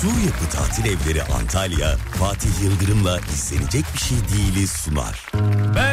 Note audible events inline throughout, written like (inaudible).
Sur Yapı Tatil Evleri Antalya, Fatih Yıldırım'la izlenecek bir şey değiliz sunar. Ben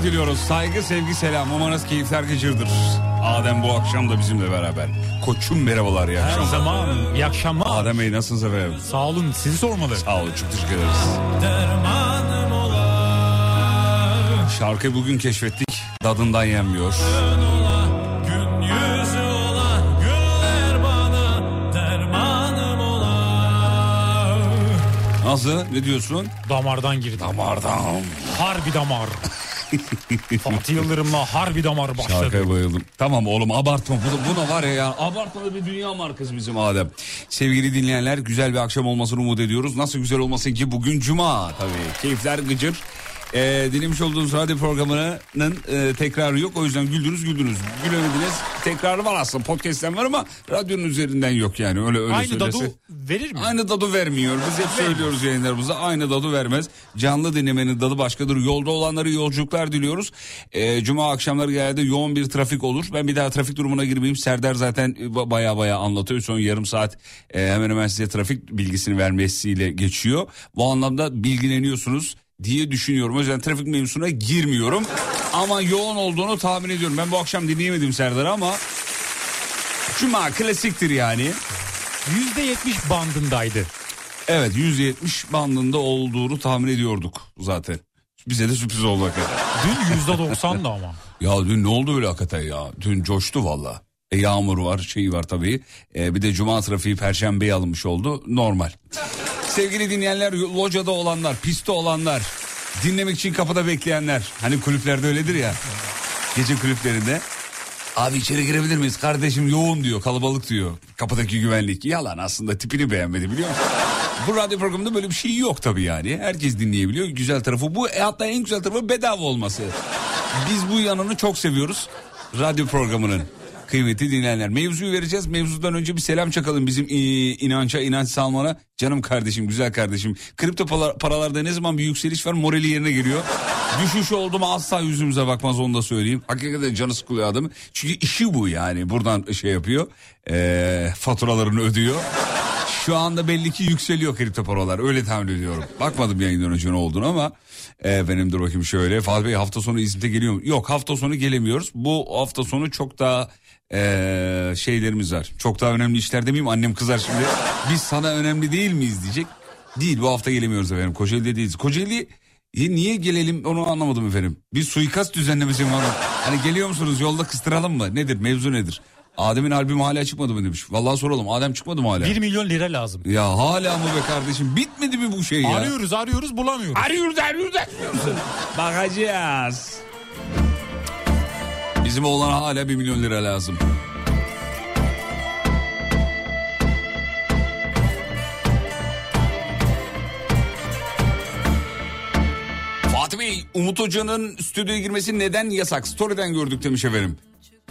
akşamlar diliyoruz. Saygı, sevgi, selam. Umarız keyifler gıcırdır. Adem bu akşam da bizimle beraber. Koçum merhabalar iyi Her akşamlar. zaman iyi akşamlar. Adem Bey nasılsınız efendim? Sağ olun sizi sormalı. Sağ olun çok teşekkür ederiz. Dermanım ola, Şarkıyı bugün keşfettik. Tadından yenmiyor. ola, gün yüzü ola, günler bana dermanım ola. Nasıl? Ne diyorsun? Damardan girdi. Damardan. Harbi damar. (laughs) (laughs) Fatih Yıldırım'la harbi damar başladı. Şarkıya bayıldım. Tamam oğlum abartma. Bu, bu da var ya, ya abartmalı bir dünya markası bizim Adem. Sevgili dinleyenler güzel bir akşam olmasını umut ediyoruz. Nasıl güzel olmasın ki bugün cuma tabii. Keyifler gıcır. Ee, dinlemiş olduğunuz radyo programının e, tekrarı yok. O yüzden güldünüz güldünüz. Gülemediniz. Tekrarı var aslında. Podcast'ten var ama radyonun üzerinden yok yani. Öyle öyle Aynı söylese. dadı verir mi? Aynı tadı vermiyor. Biz hep söylüyoruz yayınlarımızda. Aynı tadı vermez. Canlı dinlemenin tadı başkadır. Yolda olanları yolculuklar diliyoruz. Ee, Cuma akşamları geldi yoğun bir trafik olur. Ben bir daha trafik durumuna girmeyeyim. Serdar zaten baya baya anlatıyor. Son yarım saat e, hemen hemen size trafik bilgisini vermesiyle geçiyor. Bu anlamda bilgileniyorsunuz diye düşünüyorum. O yüzden trafik mevzusuna girmiyorum. Ama yoğun olduğunu tahmin ediyorum. Ben bu akşam dinleyemedim Serdar'ı ama Cuma klasiktir yani. %70 bandındaydı. Evet 170 bandında olduğunu tahmin ediyorduk zaten. Bize de sürpriz oldu hakikaten. Dün %90'da ama. Ya dün ne oldu öyle hakikaten ya? Dün coştu valla. E, yağmur var şeyi var tabii. E, bir de cuma trafiği perşembeye alınmış oldu. Normal. Sevgili dinleyenler locada olanlar, pistte olanlar, dinlemek için kapıda bekleyenler. Hani kulüplerde öyledir ya. Gece kulüplerinde. Abi içeri girebilir miyiz? Kardeşim yoğun diyor, kalabalık diyor. Kapıdaki güvenlik. Yalan aslında tipini beğenmedi biliyor musun? Bu radyo programında böyle bir şey yok tabii yani. Herkes dinleyebiliyor. Güzel tarafı bu. E, hatta en güzel tarafı bedava olması. Biz bu yanını çok seviyoruz. Radyo programının. Kıymetli dinleyenler. Mevzuyu vereceğiz. Mevzudan önce bir selam çakalım bizim e, inança, inanç salmana. Canım kardeşim, güzel kardeşim. Kripto para- paralarda ne zaman bir yükseliş var morali yerine geliyor. Düşüş oldu mu asla yüzümüze bakmaz onu da söyleyeyim. Hakikaten canı sıkılıyor adamı. Çünkü işi bu yani. Buradan şey yapıyor. E, faturalarını ödüyor. Şu anda belli ki yükseliyor kripto paralar. Öyle tahmin ediyorum. Bakmadım yayından önce ne olduğunu ama e, benim dur bakayım şöyle. Fatih Bey hafta sonu İzmit'e geliyor mu? Yok hafta sonu gelemiyoruz. Bu hafta sonu çok daha e, şeylerimiz var. Çok daha önemli işler demeyeyim annem kızar şimdi. Biz sana önemli değil miyiz diyecek. Değil bu hafta gelemiyoruz efendim. Kocaeli'de değiliz. Kocaeli e, niye gelelim onu anlamadım efendim. Bir suikast düzenlemesi var mı? Hani geliyor musunuz yolda kıstıralım mı? Nedir mevzu nedir? Adem'in albümü hala çıkmadı mı demiş. Vallahi soralım Adem çıkmadı mı hala? 1 milyon lira lazım. Ya hala mı be kardeşim bitmedi mi bu şey ya? Arıyoruz arıyoruz bulamıyoruz. Arıyoruz arıyoruz arıyoruz. Bakacağız. Bizim oğlana hala 1 milyon lira lazım. Fatih Bey, Umut Hoca'nın stüdyoya girmesi neden yasak? Story'den gördük demiş efendim.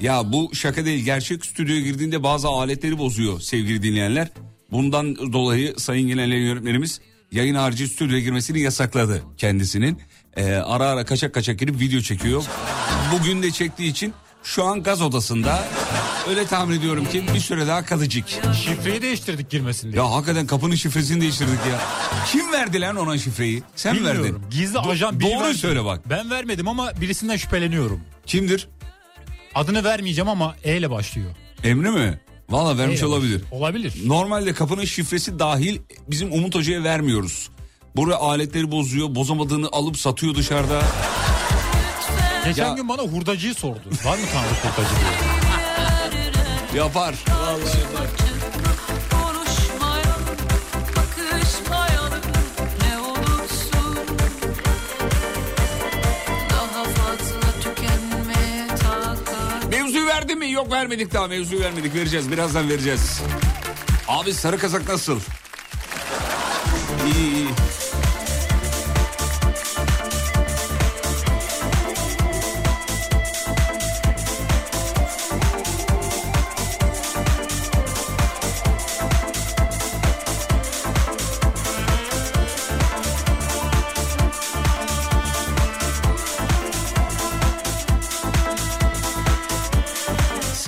Ya bu şaka değil. Gerçek stüdyoya girdiğinde bazı aletleri bozuyor sevgili dinleyenler. Bundan dolayı Sayın Genel Yönetmenimiz yayın harici stüdyoya girmesini yasakladı kendisinin. Ee, ara ara kaçak kaçak girip video çekiyor. Bugün de çektiği için şu an gaz odasında. Öyle tahmin ediyorum ki bir süre daha kalacak. Şifreyi değiştirdik girmesin diye. Ya hakikaten kapının şifresini değiştirdik ya. Kim verdi lan ona şifreyi? Sen mi verdin. Bilmiyorum. Gizli Do- ajan biri Doğru verdi. söyle bak. Ben vermedim ama birisinden şüpheleniyorum. Kimdir? Adını vermeyeceğim ama E ile başlıyor. Emre mi? Valla E vermiş ile olabilir. başlıyor. Olabilir. Normalde kapının şifresi dahil bizim Umut Hoca'ya vermiyoruz. Buraya aletleri bozuyor, bozamadığını alıp satıyor dışarıda. Geçen Ya- gün bana hurdacıyı sordu. Var mı tanıdık hurdacı diye. Yapar. Tükenmeye takat Mevzuyu verdi mi? Yok vermedik daha mevzuyu vermedik. Vereceğiz birazdan vereceğiz. Abi sarı kazak nasıl? İyi iyi.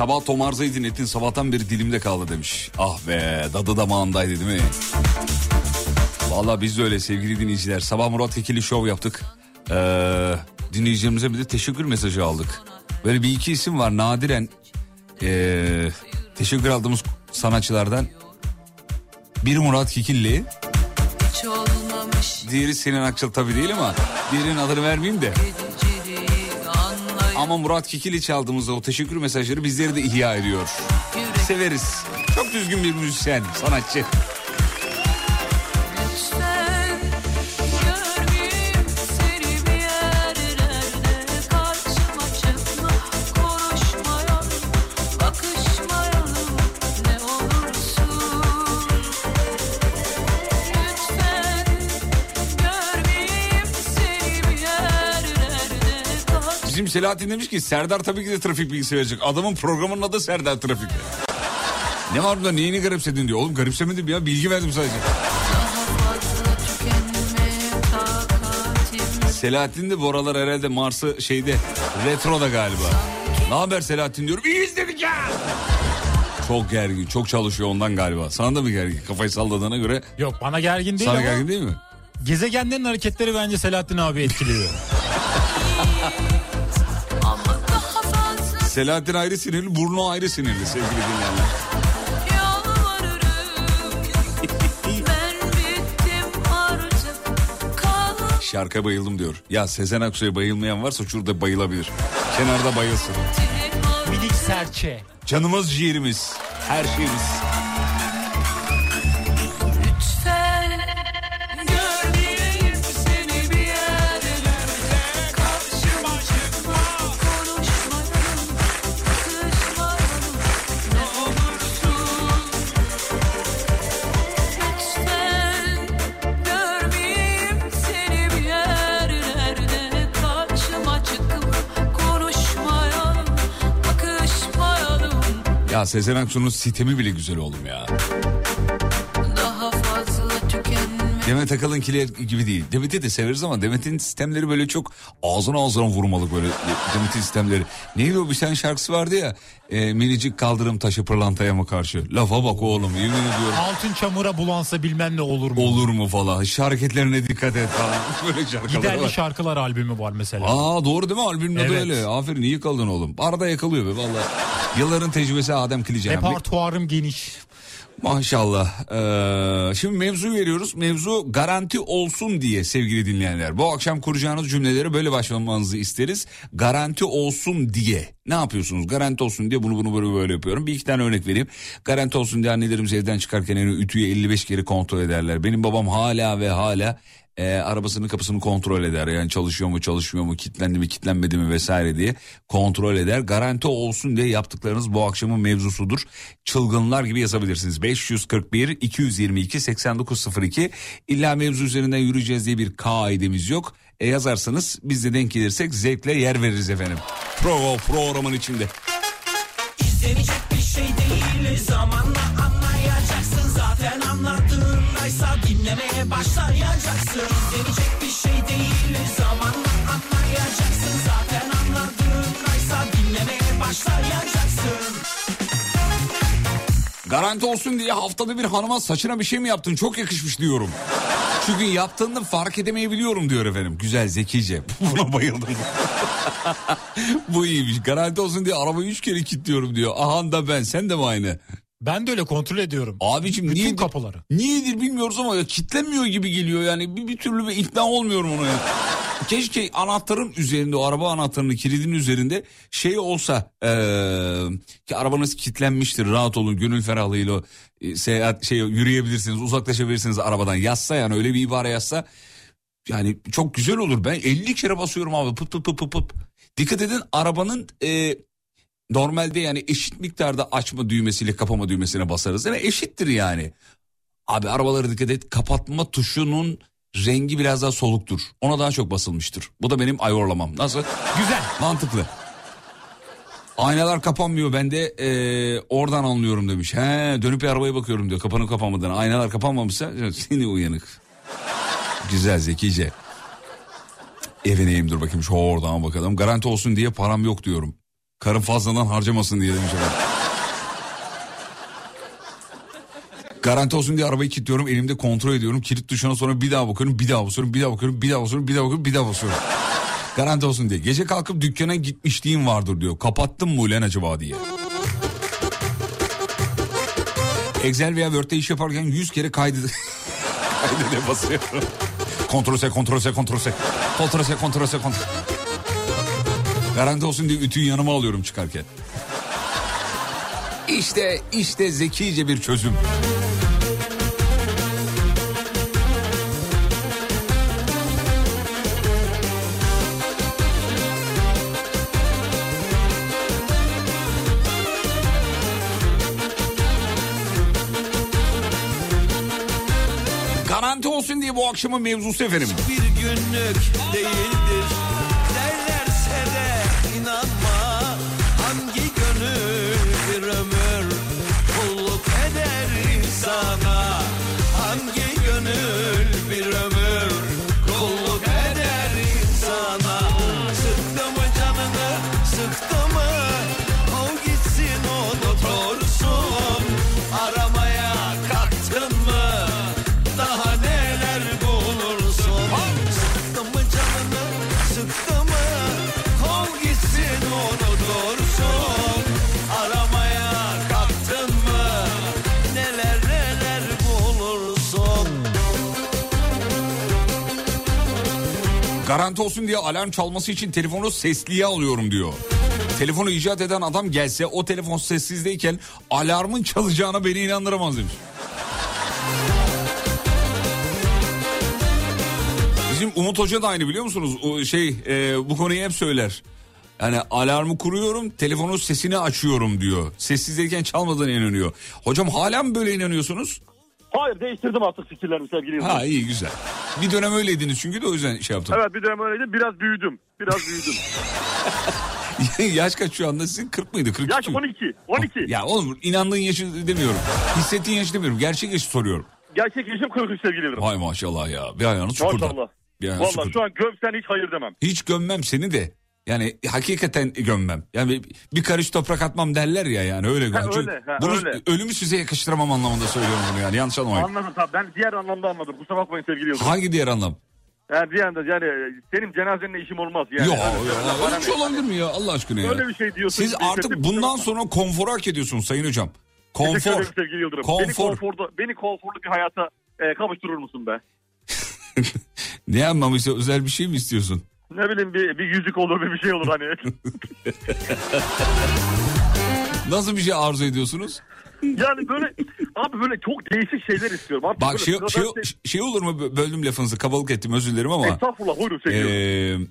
Sabah Tom Arza'yı dinlettin sabahtan beri dilimde kaldı demiş. Ah be dadı damağındaydı değil mi? Valla biz de öyle sevgili dinleyiciler. Sabah Murat Kekili şov yaptık. Ee, dinleyicilerimize bir de teşekkür mesajı aldık. Böyle bir iki isim var nadiren ee, teşekkür aldığımız sanatçılardan. Biri Murat olmamış diğeri Sinan Akçıl tabii değil ama diğerinin adını vermeyeyim de. Ama Murat Kekilli çaldığımızda o teşekkür mesajları bizleri de ihya ediyor. Severiz. Çok düzgün bir müzisyen, sanatçı. Selahattin demiş ki Serdar tabii ki de trafik bilgisi verecek. Adamın programının adı Serdar Trafik. Ne var bunda neyini garipsedin diyor. Oğlum garipsemedim ya bilgi verdim sadece. Selahattin de bu aralar herhalde Mars'ı şeyde retroda galiba. Ne haber Selahattin diyorum. İyiyiz dedik ya. Çok gergin çok çalışıyor ondan galiba. Sana da mı gergin kafayı salladığına göre Yok bana gergin değil sana ama gergin değil mi? gezegenlerin hareketleri bence Selahattin abi etkiliyor. (laughs) Selahattin ayrı sinirli burnu ayrı sinirli sevgili dinleyenler. Şarkıya bayıldım diyor. Ya Sezen Aksu'ya bayılmayan varsa şurada bayılabilir. Kenarda bayılsın. Minik serçe. Canımız ciğerimiz. Her şeyimiz. Sezen Aksu'nun sitemi bile güzel oğlum ya. Demet Akalınkiler gibi değil. Demet'i de severiz ama Demet'in sistemleri böyle çok ağzına ağzına vurmalık böyle Demet'in sistemleri. Neydi o bir tane şarkısı vardı ya. E, minicik kaldırım taşı pırlantaya mı karşı? Lafa bak oğlum yemin ediyorum. Altın çamura bulansa bilmem ne olur mu? Olur mu falan. Şu hareketlerine dikkat et falan. (laughs) Böyle şarkılar Giderli var. şarkılar albümü var mesela. Aa doğru değil mi? Albümün adı Evet. öyle. Aferin iyi kaldın oğlum. Arada yakalıyor be valla. Yılların tecrübesi Adem Kilican. Repertuarım geniş. Maşallah. Ee, şimdi mevzu veriyoruz. Mevzu garanti olsun diye sevgili dinleyenler. Bu akşam kuracağınız cümleleri böyle başlamanızı isteriz. Garanti olsun diye. Ne yapıyorsunuz? Garanti olsun diye bunu bunu böyle böyle yapıyorum. Bir iki tane örnek vereyim. Garanti olsun diye annelerimiz evden çıkarken yani ütüyü 55 kere kontrol ederler. Benim babam hala ve hala e, arabasının kapısını kontrol eder. Yani çalışıyor mu çalışmıyor mu kilitlendi mi kilitlenmedi mi vesaire diye kontrol eder. Garanti olsun diye yaptıklarınız bu akşamın mevzusudur. Çılgınlar gibi yazabilirsiniz. 541 222 8902 İlla mevzu üzerinden yürüyeceğiz diye bir kaidemiz yok. E yazarsanız biz de denk gelirsek zevkle yer veririz efendim. Pro programın içinde. İzlenecek bir şey değil zamanla anlayacaksın zaten anlattığındaysa dinlemeye başlayacaksın İzlenecek bir şey değil zamanla anlayacaksın zaten anlattığındaysa dinlemeye başlayacaksın Garanti olsun diye haftada bir hanıma saçına bir şey mi yaptın çok yakışmış diyorum. Çünkü yaptığını fark edemeyebiliyorum diyor efendim. Güzel zekice. (laughs) Buna bayıldım. (laughs) Bu iyiymiş. Garanti olsun diye arabayı üç kere kilitliyorum diyor. Aha da ben sen de mi aynı? Ben de öyle kontrol ediyorum. Abicim Bütün niye kapıları. Niyedir bilmiyoruz ama ya kitlenmiyor gibi geliyor yani. Bir, bir türlü bir ikna olmuyorum ona ya. Keşke anahtarın üzerinde o araba anahtarının kilidin üzerinde şey olsa eee, ki arabanız kilitlenmiştir rahat olun gönül ferahlığıyla e, seyahat şey yürüyebilirsiniz uzaklaşabilirsiniz arabadan yazsa yani öyle bir ibare yazsa yani çok güzel olur ben 50 kere basıyorum abi pıt pıt pıt pıt pıt. Dikkat edin arabanın e, normalde yani eşit miktarda açma düğmesiyle kapama düğmesine basarız mi? Eşittir yani. Abi arabaları dikkat et kapatma tuşunun rengi biraz daha soluktur. Ona daha çok basılmıştır. Bu da benim ayorlamam. Nasıl? Güzel. Mantıklı. Aynalar kapanmıyor ben de e, oradan anlıyorum demiş. He dönüp bir arabaya bakıyorum diyor kapanıp kapanmadığını. Aynalar kapanmamışsa seni uyanık. Güzel zekice. Evineyim dur bakayım şu oradan bakalım. Garanti olsun diye param yok diyorum. Karın fazladan harcamasın diye demiş efendim. Garanti olsun diye arabayı kilitliyorum elimde kontrol ediyorum. Kilit tuşuna sonra bir daha bakıyorum bir daha basıyorum bir daha bakıyorum bir daha basıyorum bir daha bakıyorum bir daha basıyorum. Garanti olsun diye. Gece kalkıp dükkana gitmişliğim vardır diyor. Kapattım mı ulan acaba diye. Excel veya Word'de iş yaparken 100 kere kaydı (laughs) kaydede basıyorum. Kontrol S, kontrol S, kontrol S. Kontrol S, kontrol S, kontrol Garanti olsun diye ütüyü yanıma alıyorum çıkarken. İşte, işte zekice bir çözüm. Garanti olsun diye bu akşamın mevzusu efendim. bir günlük değildir Garanti olsun diye alarm çalması için telefonu sesliye alıyorum diyor. Telefonu icat eden adam gelse o telefon sessizdeyken alarmın çalacağına beni inandıramaz demiş. Bizim Umut Hoca da aynı biliyor musunuz? O şey e, bu konuyu hep söyler. Yani alarmı kuruyorum telefonun sesini açıyorum diyor. Sessizdeyken çalmadığına inanıyor. Hocam hala mı böyle inanıyorsunuz? Hayır değiştirdim artık fikirlerimi sevgili Yıldırım. Ha iyi güzel. Bir dönem öyleydiniz çünkü de o yüzden şey yaptım. Evet bir dönem öyleydi biraz büyüdüm. Biraz büyüdüm. (laughs) Yaş kaç şu anda sizin 40 mıydı? 42 Yaş mi? 12. 12. Ya oğlum inandığın yaşı demiyorum. Hissettiğin yaşı demiyorum. Gerçek yaşı soruyorum. Gerçek yaşım 43 sevgili Yıldırım. Hay maşallah ya. Bir ayağınız çukurda. Maşallah. Bir ayağınız Valla çukurda. şu an gömsen hiç hayır demem. Hiç gömmem seni de. Yani hakikaten gömmem. Yani bir, bir karış toprak atmam derler ya yani öyle. Ha, Çünkü öyle, ha, bunu öyle. ölümü size yakıştıramam anlamında söylüyorum bunu yani. Yanlış anlamayın. Anladım tabii ben diğer anlamda anladım. Kusura bakmayın sevgili Yıldırım. Hangi diğer anlam? Yani diğer anda yani senin cenazenle işim olmaz yani. Yok Öyle- ya, öyle bir şey olabilir mi ya Allah aşkına ya? Öyle bir şey diyorsun. Siz Bir artık bundan sonra konforu hak ediyorsunuz sayın hocam. Konfor. Ederim sevgili Yıldırım. Beni, Konfor. konforda, beni konforlu bir hayata e, kavuşturur musun be? (laughs) Ne yapmamı özel bir şey mi istiyorsun? Ne bileyim bir, bir yüzük olur bir bir şey olur hani. (laughs) Nasıl bir şey arzu ediyorsunuz? yani böyle abi böyle çok değişik şeyler istiyorum. Artık Bak şey, şey, şey- şey olur mu Bö- böldüm lafınızı kabalık ettim özür dilerim ama. Estağfurullah buyurun seviyorum. Ee,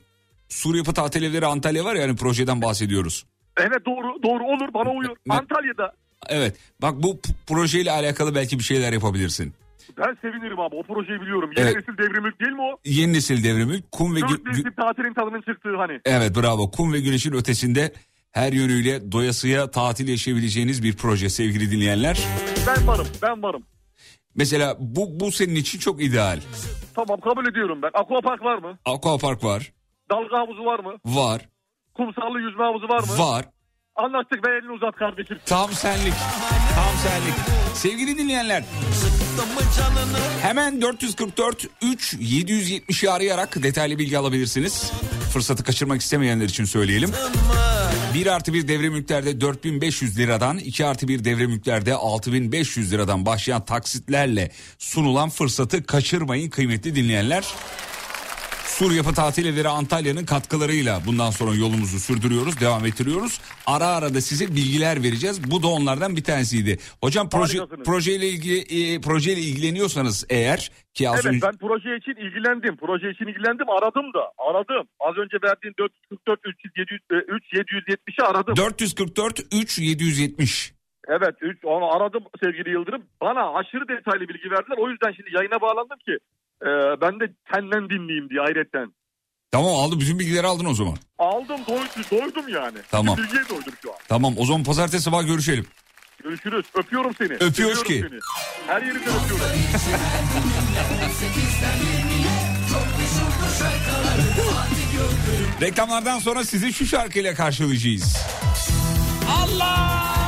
Sur Yapı Tatil Evleri Antalya var ya hani projeden bahsediyoruz. Evet doğru doğru olur bana uyuyor. Ne- Antalya'da Evet bak bu projeyle alakalı belki bir şeyler yapabilirsin. Ben sevinirim abi o projeyi biliyorum. Yeni Evet. nesil devrimlik değil mi o? Yeni nesil devrimi kum ve Dört mevsim tatilin tadının çıktığı hani. evet bravo kum ve güneşin ötesinde her yönüyle doyasıya tatil yaşayabileceğiniz bir proje sevgili dinleyenler. Ben varım ben varım. Mesela bu bu senin için çok ideal. Tamam kabul ediyorum ben. Aquapark var mı? Aquapark var. Dalga havuzu var mı? Var. Kumsallı yüzme havuzu var mı? Var. Anlaştık ve elini uzat kardeşim. Tam senlik. Tam senlik. Sevgili dinleyenler hemen 444 3 770'i arayarak detaylı bilgi alabilirsiniz. Fırsatı kaçırmak istemeyenler için söyleyelim. 1 artı 1 devre mülklerde 4500 liradan 2 artı 1 devre mülklerde 6500 liradan başlayan taksitlerle sunulan fırsatı kaçırmayın kıymetli dinleyenler. Sur Yapı Tatil Evleri Antalya'nın katkılarıyla bundan sonra yolumuzu sürdürüyoruz, devam ettiriyoruz. Ara ara da size bilgiler vereceğiz. Bu da onlardan bir tanesiydi. Hocam proje projeyle ilgili e, projeyle ilgileniyorsanız eğer ki az Evet önce ben proje için ilgilendim. Proje için ilgilendim aradım da. Aradım. Az önce verdiğin 444 300 700 e, 3 770'i aradım. 444 3 770 Evet 3 onu aradım sevgili Yıldırım. Bana aşırı detaylı bilgi verdiler. O yüzden şimdi yayına bağlandım ki e, ben de senden dinleyeyim diye hayretten. Tamam aldı bütün bilgileri aldın o zaman. Aldım doydum, doydum yani. Tamam. Bir Bilgiye doydum şu an. Tamam o zaman pazartesi sabah görüşelim. Görüşürüz. Öpüyorum seni. Öpüyoruz ki. Seni. Her yerinden öpüyorum. Reklamlardan sonra sizi şu şarkıyla karşılayacağız. Allah!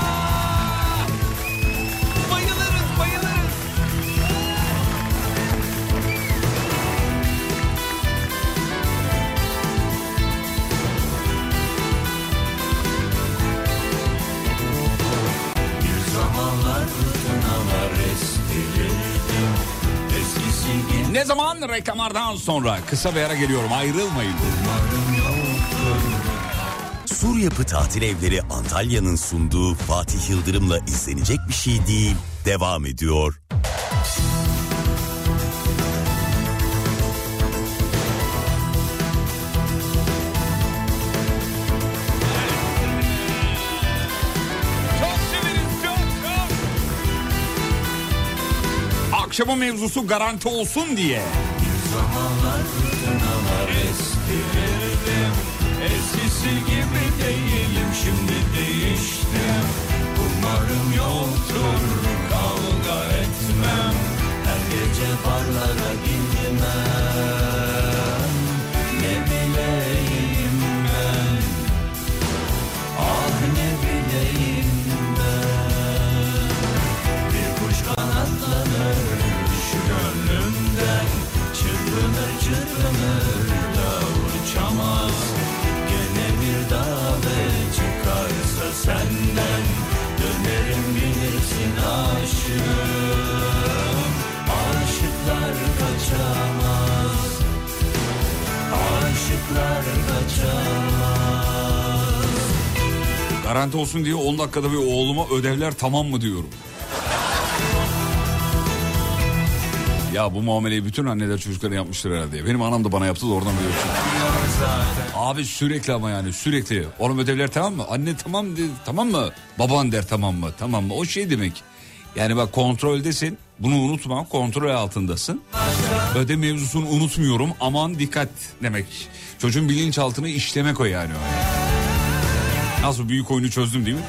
Ne zaman reklamlardan sonra kısa bir ara geliyorum ayrılmayın. Sur Yapı Tatil Evleri Antalya'nın sunduğu Fatih Yıldırım'la izlenecek bir şey değil devam ediyor. Akşamın mevzusu garanti olsun diye. Eskisi gibi değilim şimdi değiştim Umarım yoktur kavga etmem. Her gece barlara gitmem aşığım Aşıklar kaçamaz Aşıklar kaçamaz Garanti olsun diye 10 dakikada bir oğluma ödevler tamam mı diyorum. Ya bu muameleyi bütün anneler çocuklara yapmıştır herhalde. Benim anam da bana yaptı da oradan biliyorsun. Abi sürekli ama yani sürekli. Oğlum ödevler tamam mı? Anne tamam de, tamam mı? Baban der tamam mı? Tamam mı? O şey demek. Yani bak kontroldesin. Bunu unutma. Kontrol altındasın. Ödev mevzusunu unutmuyorum. Aman dikkat demek. Çocuğun bilinçaltını işlemek o yani. Nasıl büyük oyunu çözdüm değil mi?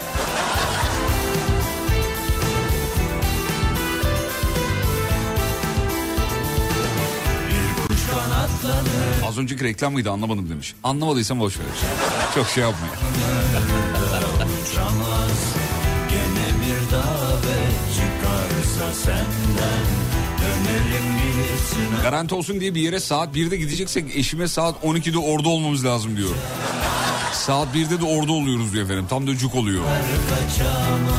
Az önceki reklam mıydı anlamadım demiş. Anlamadıysam boş ver. Çok şey yapma. Garanti olsun diye bir yere saat 1'de gideceksek eşime saat 12'de orada olmamız lazım diyor. Saat 1'de de orada oluyoruz diyor efendim. Tam da cuk oluyor. kaçamaz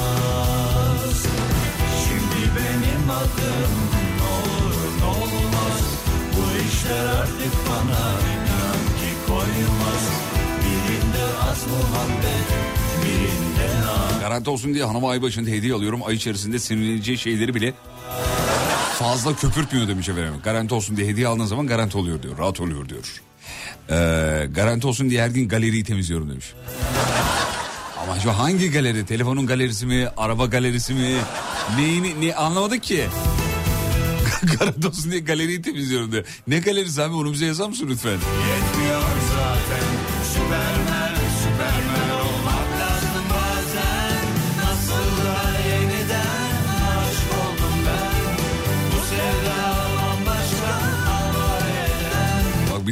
lazım Ne olur ne olmaz Bu işler artık bana inan ki koymaz Birinde az muhabbet Garanti olsun diye hanıma ay başında hediye alıyorum. Ay içerisinde sinirleneceği şeyleri bile fazla köpürtmüyor demiş efendim. Garanti olsun diye hediye aldığın zaman garanti oluyor diyor. Rahat oluyor diyor. Ee, garanti olsun diye her gün galeriyi temizliyorum demiş. Ama şu hangi galeri? Telefonun galerisi mi? Araba galerisi mi? Neyini ne anlamadık ki. (laughs) garanti olsun diye galeriyi temizliyorum diyor. Ne galerisi abi onu bize yazar mısın lütfen? Yetmiyor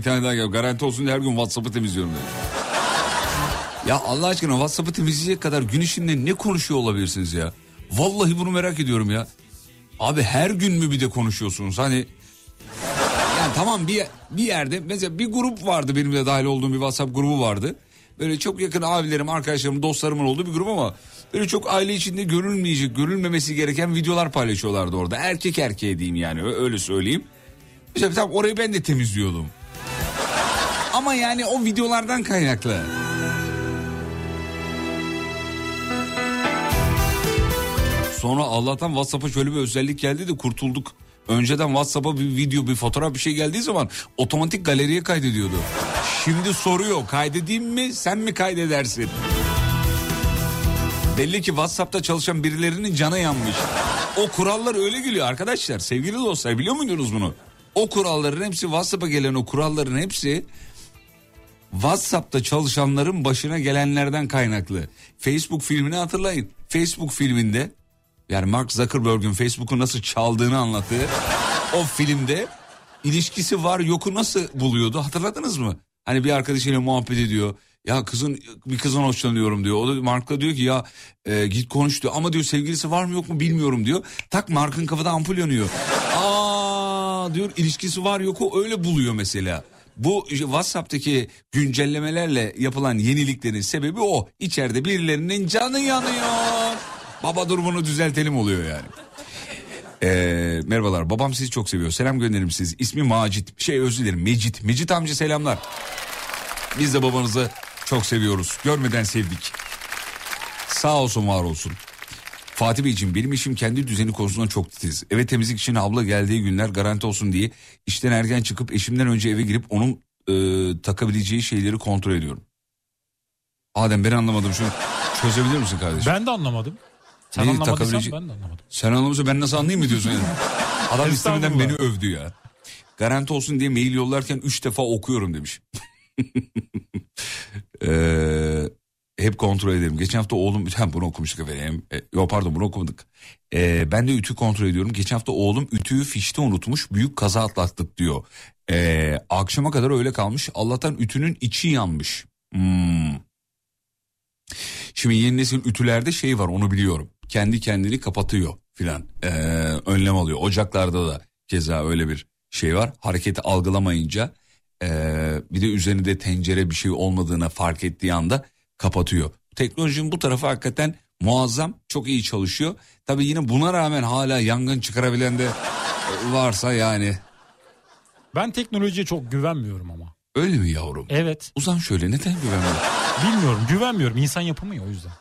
bir tane daha gel. Garanti olsun diye her gün WhatsApp'ı temizliyorum diyor. Ya Allah aşkına WhatsApp'ı temizleyecek kadar gün içinde ne konuşuyor olabilirsiniz ya? Vallahi bunu merak ediyorum ya. Abi her gün mü bir de konuşuyorsunuz? Hani yani tamam bir bir yerde mesela bir grup vardı benim de dahil olduğum bir WhatsApp grubu vardı. Böyle çok yakın abilerim, arkadaşlarım, dostlarımın olduğu bir grup ama böyle çok aile içinde görülmeyecek, görülmemesi gereken videolar paylaşıyorlardı orada. Erkek erkeğe diyeyim yani öyle söyleyeyim. Mesela tamam orayı ben de temizliyordum. Ama yani o videolardan kaynaklı. Sonra Allah'tan WhatsApp'a şöyle bir özellik geldi de kurtulduk. Önceden WhatsApp'a bir video, bir fotoğraf bir şey geldiği zaman otomatik galeriye kaydediyordu. Şimdi soruyor kaydedeyim mi sen mi kaydedersin? Belli ki WhatsApp'ta çalışan birilerinin canı yanmış. O kurallar öyle geliyor arkadaşlar. Sevgili dostlar biliyor muydunuz bunu? O kuralların hepsi WhatsApp'a gelen o kuralların hepsi WhatsApp'ta çalışanların başına gelenlerden kaynaklı. Facebook filmini hatırlayın. Facebook filminde yani Mark Zuckerberg'ün Facebook'u nasıl çaldığını anlattığı o filmde ilişkisi var yoku nasıl buluyordu hatırladınız mı? Hani bir arkadaşıyla muhabbet ediyor. Ya kızın bir kızdan hoşlanıyorum diyor. O da Mark'la diyor ki ya e, git konuş diyor. Ama diyor sevgilisi var mı yok mu bilmiyorum diyor. Tak Mark'ın kafada ampul yanıyor. Aa diyor ilişkisi var yok o öyle buluyor mesela. Bu WhatsApp'taki güncellemelerle yapılan yeniliklerin sebebi o. İçeride birilerinin canı yanıyor. Baba durumunu düzeltelim oluyor yani. Ee, merhabalar babam sizi çok seviyor. Selam gönderim siz. İsmi Macit. Şey özür dilerim Mecit. Mecit amca selamlar. Biz de babanızı çok seviyoruz. Görmeden sevdik. Sağ olsun var olsun. Fatih Beyciğim benim işim kendi düzeni konusunda çok titiz. Eve temizlik için abla geldiği günler garanti olsun diye işten erken çıkıp eşimden önce eve girip onun e, takabileceği şeyleri kontrol ediyorum. Adem ben anlamadım şunu çözebilir misin kardeşim? Ben de anlamadım. Sen Neyi anlamadıysan takabileceği- ben de anlamadım. Sen anlamıyorsa ben nasıl anlayayım mı diyorsun yani? Adam istemeden beni övdü ya. Garanti olsun diye mail yollarken üç defa okuyorum demiş. (laughs) Ee, hep kontrol ederim. Geçen hafta oğlum, (laughs) hem bunu okumuştuk efendim. E, yok pardon bunu okumadık. Ee, ben de ütü kontrol ediyorum. Geçen hafta oğlum ütüyü fişte unutmuş. Büyük kaza atlattık diyor. Ee, akşama kadar öyle kalmış. Allah'tan ütünün içi yanmış. Hmm. Şimdi yeni nesil ütülerde şey var onu biliyorum. Kendi kendini kapatıyor filan. Ee, önlem alıyor. Ocaklarda da keza öyle bir şey var. Hareketi algılamayınca ee, bir de üzerinde tencere bir şey olmadığını fark ettiği anda kapatıyor. Teknolojinin bu tarafı hakikaten muazzam çok iyi çalışıyor. Tabii yine buna rağmen hala yangın çıkarabilen de varsa yani Ben teknolojiye çok güvenmiyorum ama. öyle mi yavrum? Evet. Uzan şöyle neden güvenmiyorsun? Bilmiyorum güvenmiyorum. İnsan yapımı ya o yüzden.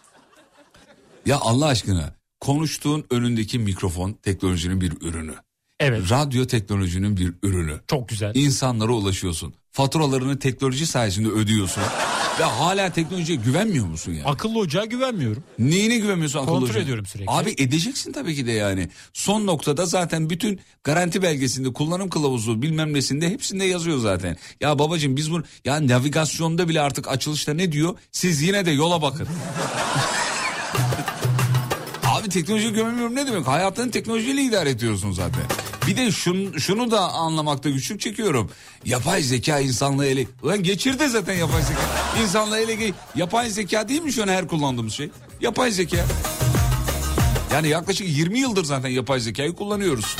Ya Allah aşkına konuştuğun önündeki mikrofon teknolojinin bir ürünü. Evet. Radyo teknolojinin bir ürünü. Çok güzel. İnsanlara ulaşıyorsun. Faturalarını teknoloji sayesinde ödüyorsun. Ve hala teknolojiye güvenmiyor musun ya? Akıllı ocağa güvenmiyorum. Neyine güvenmiyorsun akıllı Kontrol hocam? ediyorum sürekli. Abi edeceksin tabii ki de yani. Son noktada zaten bütün garanti belgesinde, kullanım kılavuzu bilmem nesinde hepsinde yazıyor zaten. Ya babacığım biz bunu ya navigasyonda bile artık açılışta ne diyor? Siz yine de yola bakın. (laughs) Abi teknolojiye güvenmiyorum ne demek? Hayatını teknolojiyle idare ediyorsun zaten. Bir de şun, şunu da anlamakta güçlük çekiyorum. Yapay zeka insanlığı ele... Ulan geçirdi zaten yapay zeka. İnsanlığı ele... Yapay zeka değil mi şu an her kullandığımız şey? Yapay zeka. Yani yaklaşık 20 yıldır zaten yapay zekayı kullanıyoruz.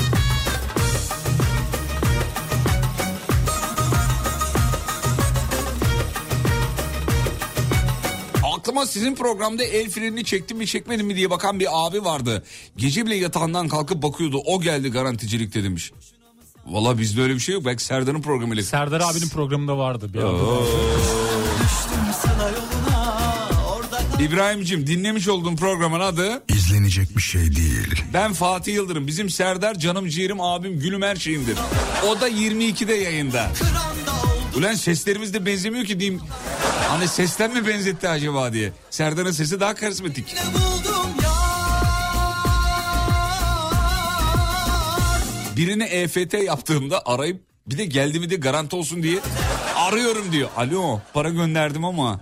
Aklıma sizin programda el frenini çektim mi çekmedim mi diye bakan bir abi vardı. Gece bile yatağından kalkıp bakıyordu. O geldi garanticilikte demiş. Valla bizde öyle bir şey yok. Belki Serdar'ın programıyla. Serdar abinin programında vardı bir İbrahim'cim dinlemiş olduğum programın adı İzlenecek bir şey değil. Ben Fatih Yıldırım. Bizim Serdar canım ciğerim abim gülüm her şeyimdir. O da 22'de yayında. kıranda oldu Ulan seslerimiz de benzemiyor ki diyeyim. Hani sesten mi benzetti acaba diye. Serdar'ın sesi daha karizmatik. Birine EFT yaptığımda arayıp bir de geldi mi de garanti olsun diye arıyorum diyor. Alo para gönderdim ama.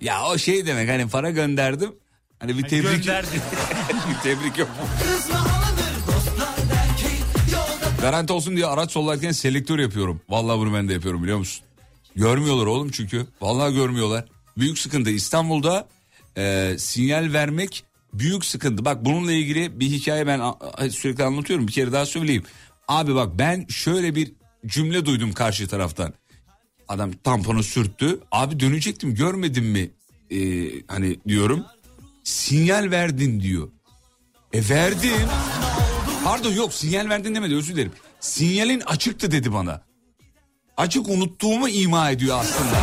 Ya o şey demek hani para gönderdim. Hani bir tebrik (laughs) bir tebrik yok. Kızma Garanti olsun diye araç sollarken selektör yapıyorum. Vallahi bunu ben de yapıyorum biliyor musun? Görmüyorlar oğlum çünkü. Vallahi görmüyorlar. Büyük sıkıntı İstanbul'da e, sinyal vermek büyük sıkıntı. Bak bununla ilgili bir hikaye ben sürekli anlatıyorum. Bir kere daha söyleyeyim. Abi bak ben şöyle bir cümle duydum karşı taraftan. Adam tamponu sürttü. Abi dönecektim görmedin mi? E, hani diyorum. Sinyal verdin diyor. E verdim. Pardon yok sinyal verdin demedi özür dilerim. Sinyalin açıktı dedi bana. Açık unuttuğumu ima ediyor aslında.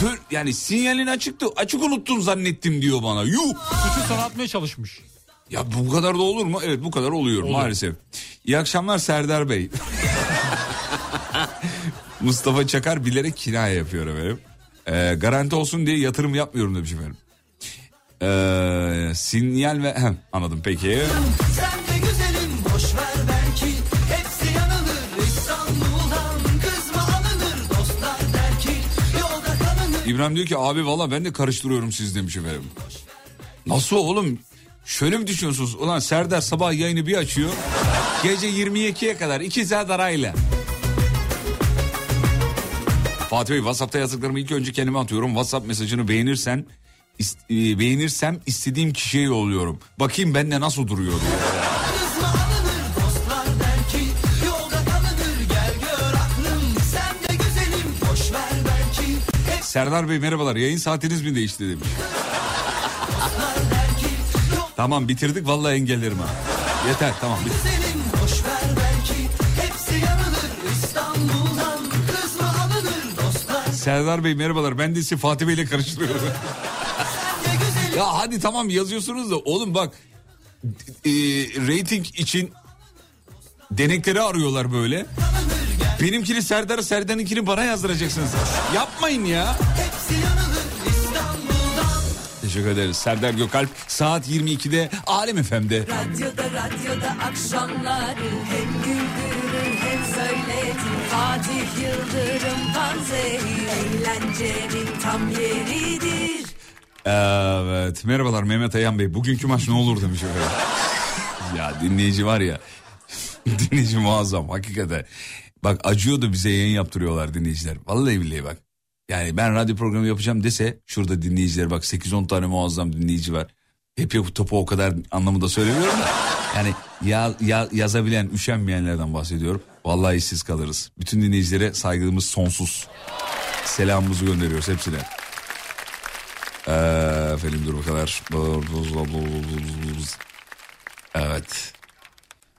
Dur, yani sinyalin açıktı. Açık unuttun zannettim diyor bana. Yuh. Suçu sana atmaya çalışmış. Ya bu kadar da olur mu? Evet bu kadar oluyor maalesef. İyi akşamlar Serdar Bey. (laughs) Mustafa Çakar bilerek kinaye yapıyor efendim. Ee, garanti olsun diye yatırım yapmıyorum demiş efendim. Ee, sinyal ve... Hem, anladım peki. İbrahim diyor ki abi valla ben de karıştırıyorum siz demiş efendim. Nasıl oğlum? Şöyle mi düşünüyorsunuz? Ulan Serdar sabah yayını bir açıyor. Gece 22'ye kadar 2 saat arayla. Fatih Bey WhatsApp'ta yazdıklarımı ilk önce kendime atıyorum. WhatsApp mesajını beğenirsen is- e, beğenirsem istediğim kişiye yolluyorum. Bakayım bende nasıl duruyor diye. Serdar Bey merhabalar yayın saatiniz mi değişti demiş. Tamam bitirdik vallahi engellerim ha. Yeter tamam bitir. güzelim boş ver belki hepsi yanılır İstanbul'dan kızma alınır dostlar Serdar Bey merhabalar ben de sizi Fatih Bey'le karıştırıyorum. sen de güzelim Ya hadi tamam yazıyorsunuz da oğlum bak e, rating için denekleri arıyorlar böyle. Benimkini Serdar'a Serdar'ınkini bana yazdıracaksınız. Yapmayın ya. Teşekkür ederiz. Serdar Gökalp saat 22'de Alem FM'de. Radyoda radyoda akşamları hem güldürür hem söyletir Fatih Yıldırım Panzehir eğlencenin tam yeridir Evet merhabalar Mehmet Ayan Bey. Bugünkü maç ne olur demiş efendim. ya dinleyici var ya. (laughs) dinleyici muazzam hakikaten. Bak acıyor da bize yayın yaptırıyorlar dinleyiciler. Vallahi billahi bak. Yani ben radyo programı yapacağım dese şurada dinleyiciler bak 8-10 tane muazzam dinleyici var. Hep yapıp topu o kadar anlamında söylemiyorum da. Yani ya, ya, yazabilen, üşenmeyenlerden bahsediyorum. Vallahi işsiz kalırız. Bütün dinleyicilere saygımız sonsuz. Selamımızı gönderiyoruz hepsine. Ee, efendim dur kadar. Evet.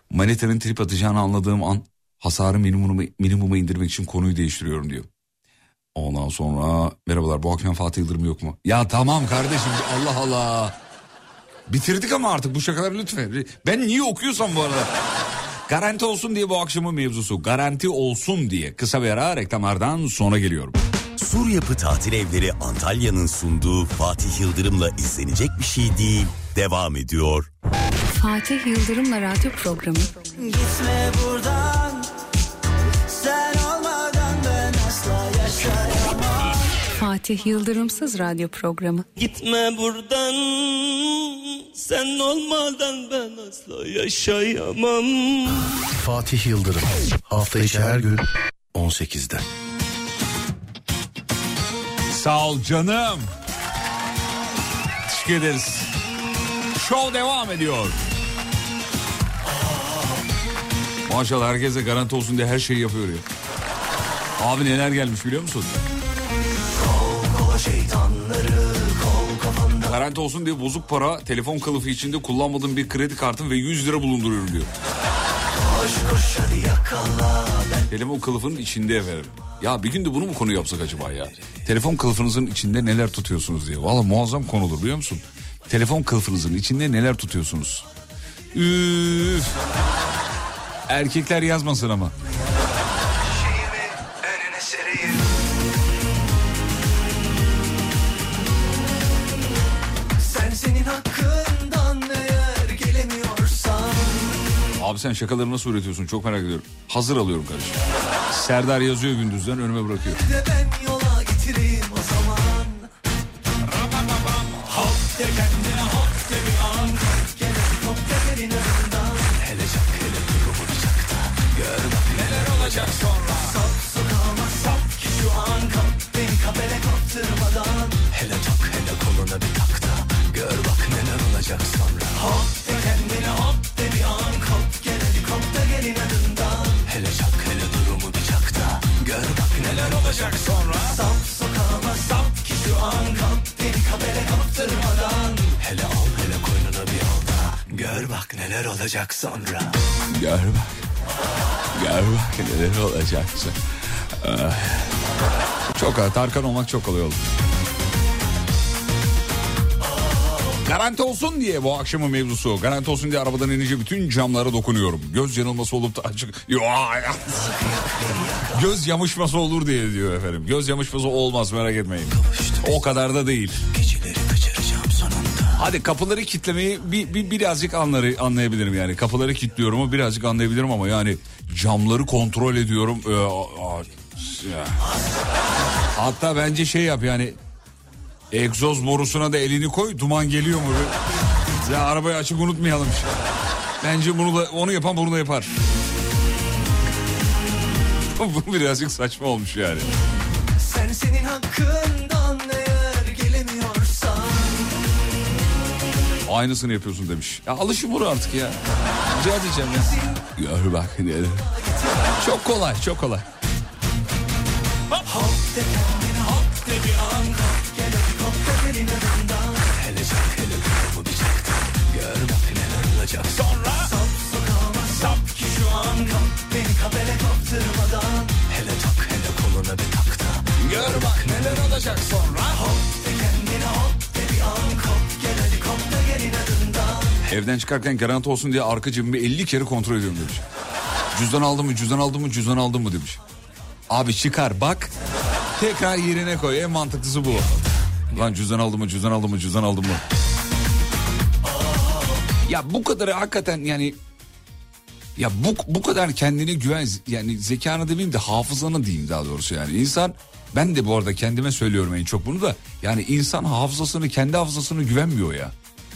Manitanın trip atacağını anladığım an hasarı minimuma, minimuma indirmek için konuyu değiştiriyorum diyor. Ondan sonra merhabalar bu akşam Fatih Yıldırım yok mu? Ya tamam kardeşim Allah Allah. Bitirdik ama artık bu şakaları lütfen. Ben niye okuyorsam bu arada. Garanti olsun diye bu akşamın mevzusu. Garanti olsun diye kısa bir ara reklamlardan sonra geliyorum. Sur Yapı Tatil Evleri Antalya'nın sunduğu Fatih Yıldırım'la izlenecek bir şey değil. Devam ediyor. Fatih Yıldırım'la radyo programı. Gitme buradan Fatih Yıldırımsız radyo programı. Gitme buradan Sen olmadan ben asla yaşayamam Fatih Yıldırım. Hafta içi her gün 18'de. Sağ ol canım. Teşekkür ederiz. Show devam ediyor. Maşallah herkese garanti olsun diye her şeyi yapıyor ya. Abi neler gelmiş biliyor musun? Garanti olsun diye bozuk para telefon kılıfı içinde kullanmadığım bir kredi kartım ve 100 lira bulunduruyorum diyor. Koş koş yakala Telefon kılıfının içinde efendim. Ya bir gün de bunu mu konu yapsak acaba ya? Telefon kılıfınızın içinde neler tutuyorsunuz diye. Valla muazzam konu olur biliyor musun? Telefon kılıfınızın içinde neler tutuyorsunuz? Üf. Erkekler yazmasın ama. Şeyimi önüne sereyim Abi sen şakaları nasıl üretiyorsun çok merak ediyorum. Hazır alıyorum kardeşim. Serdar yazıyor gündüzden önüme bırakıyor. Neler olacak sonra Gör bak. Gör bak neler olacaksa. Ah. Çok. Tarkan olmak çok kolay oldu. Garanti olsun diye bu akşamın mevzusu. Garanti olsun diye arabadan inince bütün camlara dokunuyorum. Göz yanılması olup da açık. Göz yamışması olur diye diyor efendim. Göz yamışması olmaz merak etmeyin. O kadar da değil. Geceleri Hadi kapıları kitlemeyi bir, bir birazcık anları, anlayabilirim yani. Kapıları kilitliyorum o birazcık anlayabilirim ama yani camları kontrol ediyorum. Ee. Hatta bence şey yap yani egzoz borusuna da elini koy duman geliyor mu? Ya arabayı açık unutmayalım. Bence bunu da onu yapan bunu da yapar. (laughs) Bu birazcık saçma olmuş yani. Sen senin hakkından eğer Aynısını yapıyorsun demiş. Ya alışın bunu artık ya. Rica edeceğim ya. Gör bak neler. Çok kolay çok kolay. Hop de kendine hop de bir an gel hadi kop da gelin önünden Hele çak hele durumu bir çak Gör bak neler olacak sonra Sap sokağıma sap ki şu an Kap beni kabele kaptırmadan Hele tak hele koluna bir tak da Gör bak neler olacak sonra Hop Evden çıkarken garanti olsun diye arka cebimi 50 kere kontrol ediyorum demiş. Cüzdan aldın mı cüzdan aldın mı cüzdan aldın mı demiş. Abi çıkar bak tekrar yerine koy en mantıklısı bu. Lan cüzdan aldın mı cüzdan aldın mı cüzdan aldın mı? Ya bu kadar hakikaten yani ya bu bu kadar kendine güven yani zekanı demeyeyim de hafızanı diyeyim daha doğrusu yani insan ben de bu arada kendime söylüyorum en çok bunu da yani insan hafızasını kendi hafızasını güvenmiyor ya.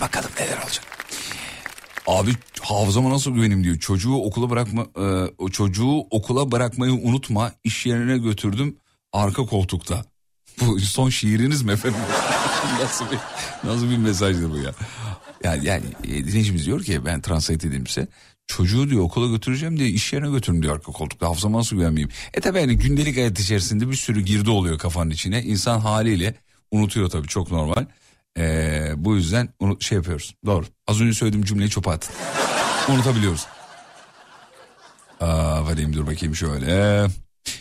bakalım neler olacak. Abi hafızama nasıl güvenim diyor. Çocuğu okula bırakma e, çocuğu okula bırakmayı unutma. İş yerine götürdüm arka koltukta. Bu son şiiriniz mi efendim? (laughs) nasıl bir nasıl bir mesajdır bu ya? Yani yani e, dinleyicimiz diyor ki ben translate edeyim size. Çocuğu diyor okula götüreceğim diye iş yerine götürün diyor arka koltukta. Hafızama nasıl güvenmeyeyim? E tabi yani gündelik hayat içerisinde bir sürü girdi oluyor kafanın içine. İnsan haliyle unutuyor tabii çok normal. Ee, bu yüzden onu şey yapıyoruz. Doğru. Az önce söylediğim cümleyi çöpe attın. Unutabiliyoruz. Aa, vereyim dur bakayım şöyle.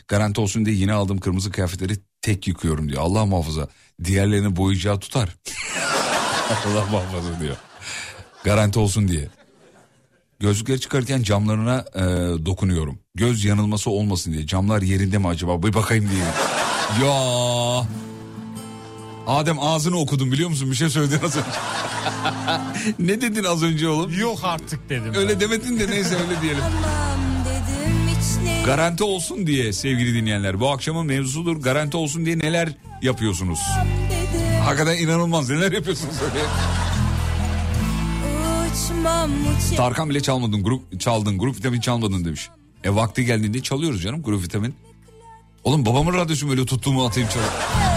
Garanti olsun diye yeni aldığım kırmızı kıyafetleri tek yıkıyorum diyor. Allah muhafaza. Diğerlerini boyayacağı tutar. (laughs) Allah muhafaza diyor. Garanti olsun diye. Gözlükleri çıkarırken camlarına e, dokunuyorum. Göz yanılması olmasın diye. Camlar yerinde mi acaba? Bir bakayım diye. Ya. Adem ağzını okudum biliyor musun? Bir şey söyledin az önce. (laughs) ne dedin az önce oğlum? Yok artık dedim. Öyle demedin de neyse öyle diyelim. Tamam dedim hiç ne Garanti olsun diye sevgili dinleyenler. Bu akşamın mevzusudur. Garanti olsun diye neler yapıyorsunuz? Hakikaten inanılmaz neler yapıyorsunuz öyle. Tarkan bile çalmadın grup çaldın grup vitamin çalmadın demiş. E vakti geldiğinde çalıyoruz canım grup vitamin. Oğlum babamın radyosu böyle tuttuğumu atayım çalıp.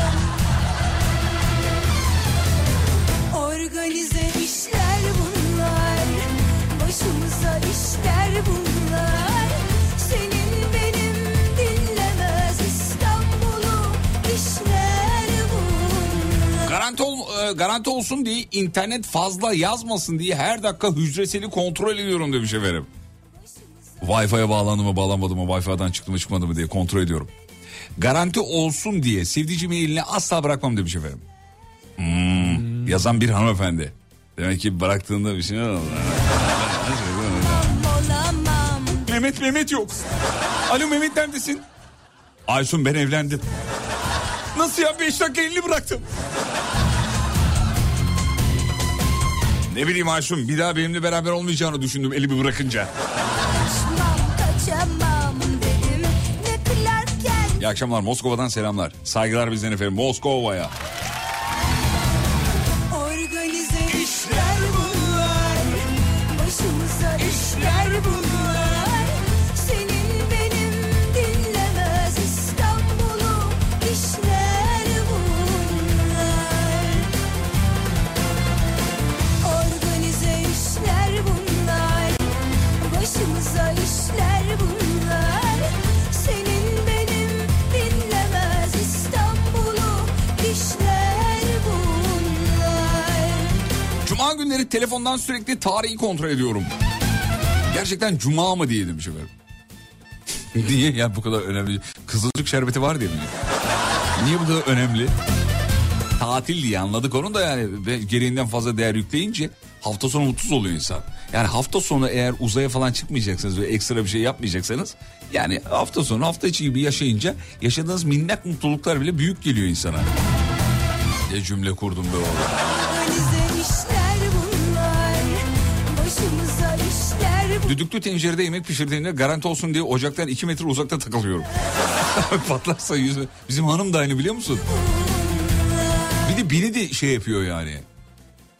Garanti, ol, garanti olsun diye internet fazla yazmasın diye her dakika hücreseli kontrol ediyorum demiş efendim. Wi-Fi'ye bağlandı mı bağlanmadı mı Wi-Fi'den çıktı mı çıkmadı mı diye kontrol ediyorum. Garanti olsun diye sevdiceğimin eline asla bırakmam demiş efendim. Hmm, Yazan bir hanımefendi. Demek ki bıraktığında bir şey. Olamam Mehmet Mehmet yok. Alo Mehmet neredesin? Aysun ben evlendim. Nasıl ya 5 dakika elini bıraktım. Ne bileyim Aysun bir daha benimle beraber olmayacağını düşündüm elimi bırakınca. İyi akşamlar Moskova'dan selamlar. Saygılar bizden efendim Moskova'ya. Günleri telefondan sürekli tarihi kontrol ediyorum. Gerçekten cuma mı diye demiş efendim. (laughs) Niye ya bu kadar önemli? Kızılcık şerbeti var diye mi? Niye bu kadar önemli? Tatil diye anladık onu da yani gereğinden fazla değer yükleyince hafta sonu mutsuz oluyor insan. Yani hafta sonu eğer uzaya falan çıkmayacaksanız ve ekstra bir şey yapmayacaksanız yani hafta sonu hafta içi gibi yaşayınca yaşadığınız minnak mutluluklar bile büyük geliyor insana. Ne cümle kurdum be oğlum. Düdüklü tencerede yemek pişirdiğimde garanti olsun diye ocaktan 2 metre uzakta takılıyorum. (laughs) Patlarsa yüzü. Bizim hanım da aynı biliyor musun? Bir de beni de şey yapıyor yani.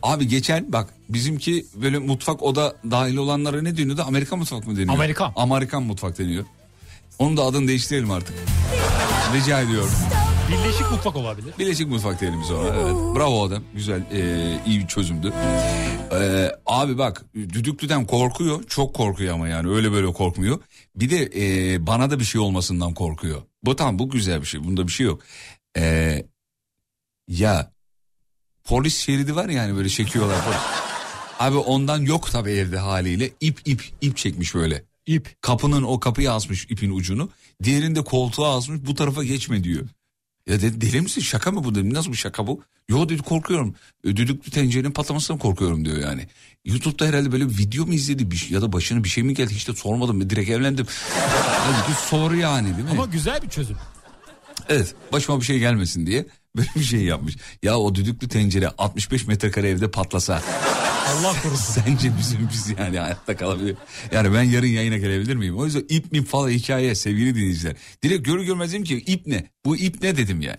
Abi geçen bak bizimki böyle mutfak oda dahil olanlara ne deniyordu? Amerikan mutfak mı deniyor? Amerikan. Amerikan mutfak deniyor. Onun da adını değiştirelim artık. Rica ediyorum. Birleşik mutfak olabilir. Birleşik mutfak diyelim biz ona. Evet. Bravo adam. Güzel, e, iyi bir çözümdü. E, abi bak düdüklüden korkuyor. Çok korkuyor ama yani öyle böyle korkmuyor. Bir de e, bana da bir şey olmasından korkuyor. Bu tamam bu güzel bir şey. Bunda bir şey yok. E, ya polis şeridi var yani böyle çekiyorlar. Polis. Abi ondan yok tabii evde haliyle. İp ip ip çekmiş böyle. İp. Kapının o kapıya asmış ipin ucunu. Diğerinde koltuğa asmış bu tarafa geçme diyor. Ya dedi deli misin şaka mı bu dedim nasıl bir şaka bu? Yo dedi korkuyorum. Düdüklü tencerenin patlamasından korkuyorum diyor yani. YouTube'da herhalde böyle bir video mu izledi bir, şey- ya da başına bir şey mi geldi hiç de sormadım direkt evlendim. Halbuki sor yani değil mi? Ama güzel bir çözüm. Evet başıma bir şey gelmesin diye böyle bir şey yapmış. Ya o düdüklü tencere 65 metrekare evde patlasa Allah korusun. (laughs) sence bizim biz yani hayatta kalabilir. Yani ben yarın yayına gelebilir miyim? O yüzden ip mi falan hikaye sevgili dinleyiciler. Direkt görür görmez dedim ki ip ne? Bu ip ne dedim yani.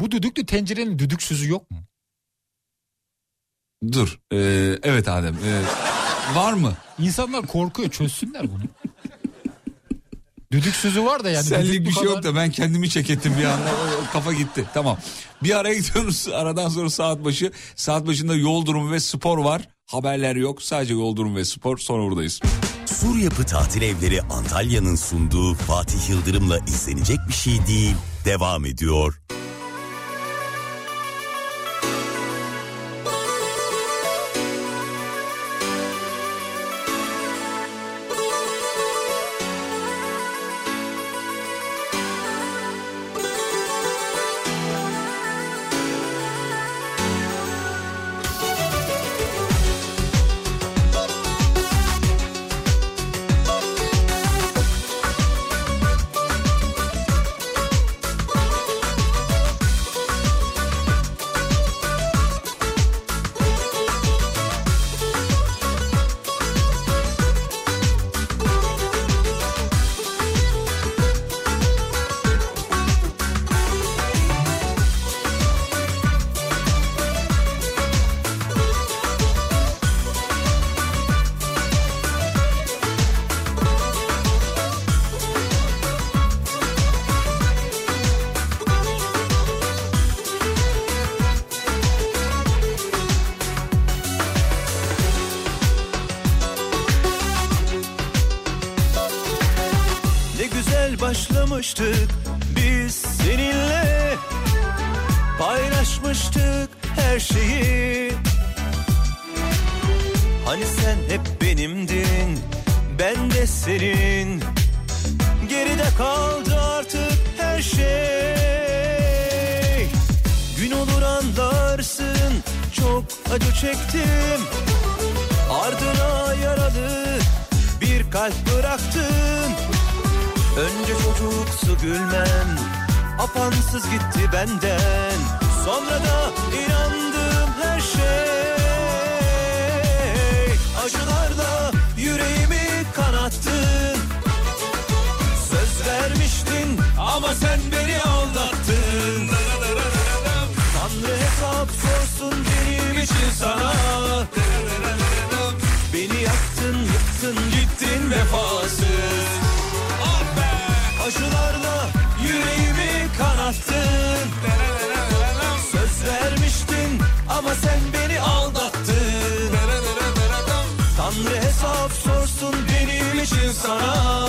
Bu düdüklü tencerenin düdüksüzü yok mu? Dur. Ee, evet Adem. ee, var mı? İnsanlar korkuyor çözsünler bunu. Düdüksüzü var da yani. Senlik bir şey kadar- yok da ben kendimi çek ettim bir anda. O Kafa gitti. Tamam. Bir araya gidiyoruz. Aradan sonra saat başı. Saat başında yol durumu ve spor var. Haberler yok. Sadece yol durumu ve spor. Sonra buradayız. Sur Yapı Tatil Evleri Antalya'nın sunduğu Fatih Yıldırım'la izlenecek bir şey değil. Devam ediyor. Başlamıştık. Biz seninle Paylaşmıştık her şeyi. Hani sen hep benimdin ben de senin. Geride kaldı artık her şey. Gün olur anlarsın çok acı çektim. Ardına yaralı bir kalp bıraktın Önce çocuksu gülmem Apansız gitti benden. Sonra da inandım her şey. Acılarla yüreğimi kanattın Söz vermiştin ama sen beni aldattın. Tanrı hesap sorsun benim için sana. Beni yaktın yıktın gittin vefasız Söz vermiştin ama sen beni aldattın Tanrı hesap sorsun benim için sana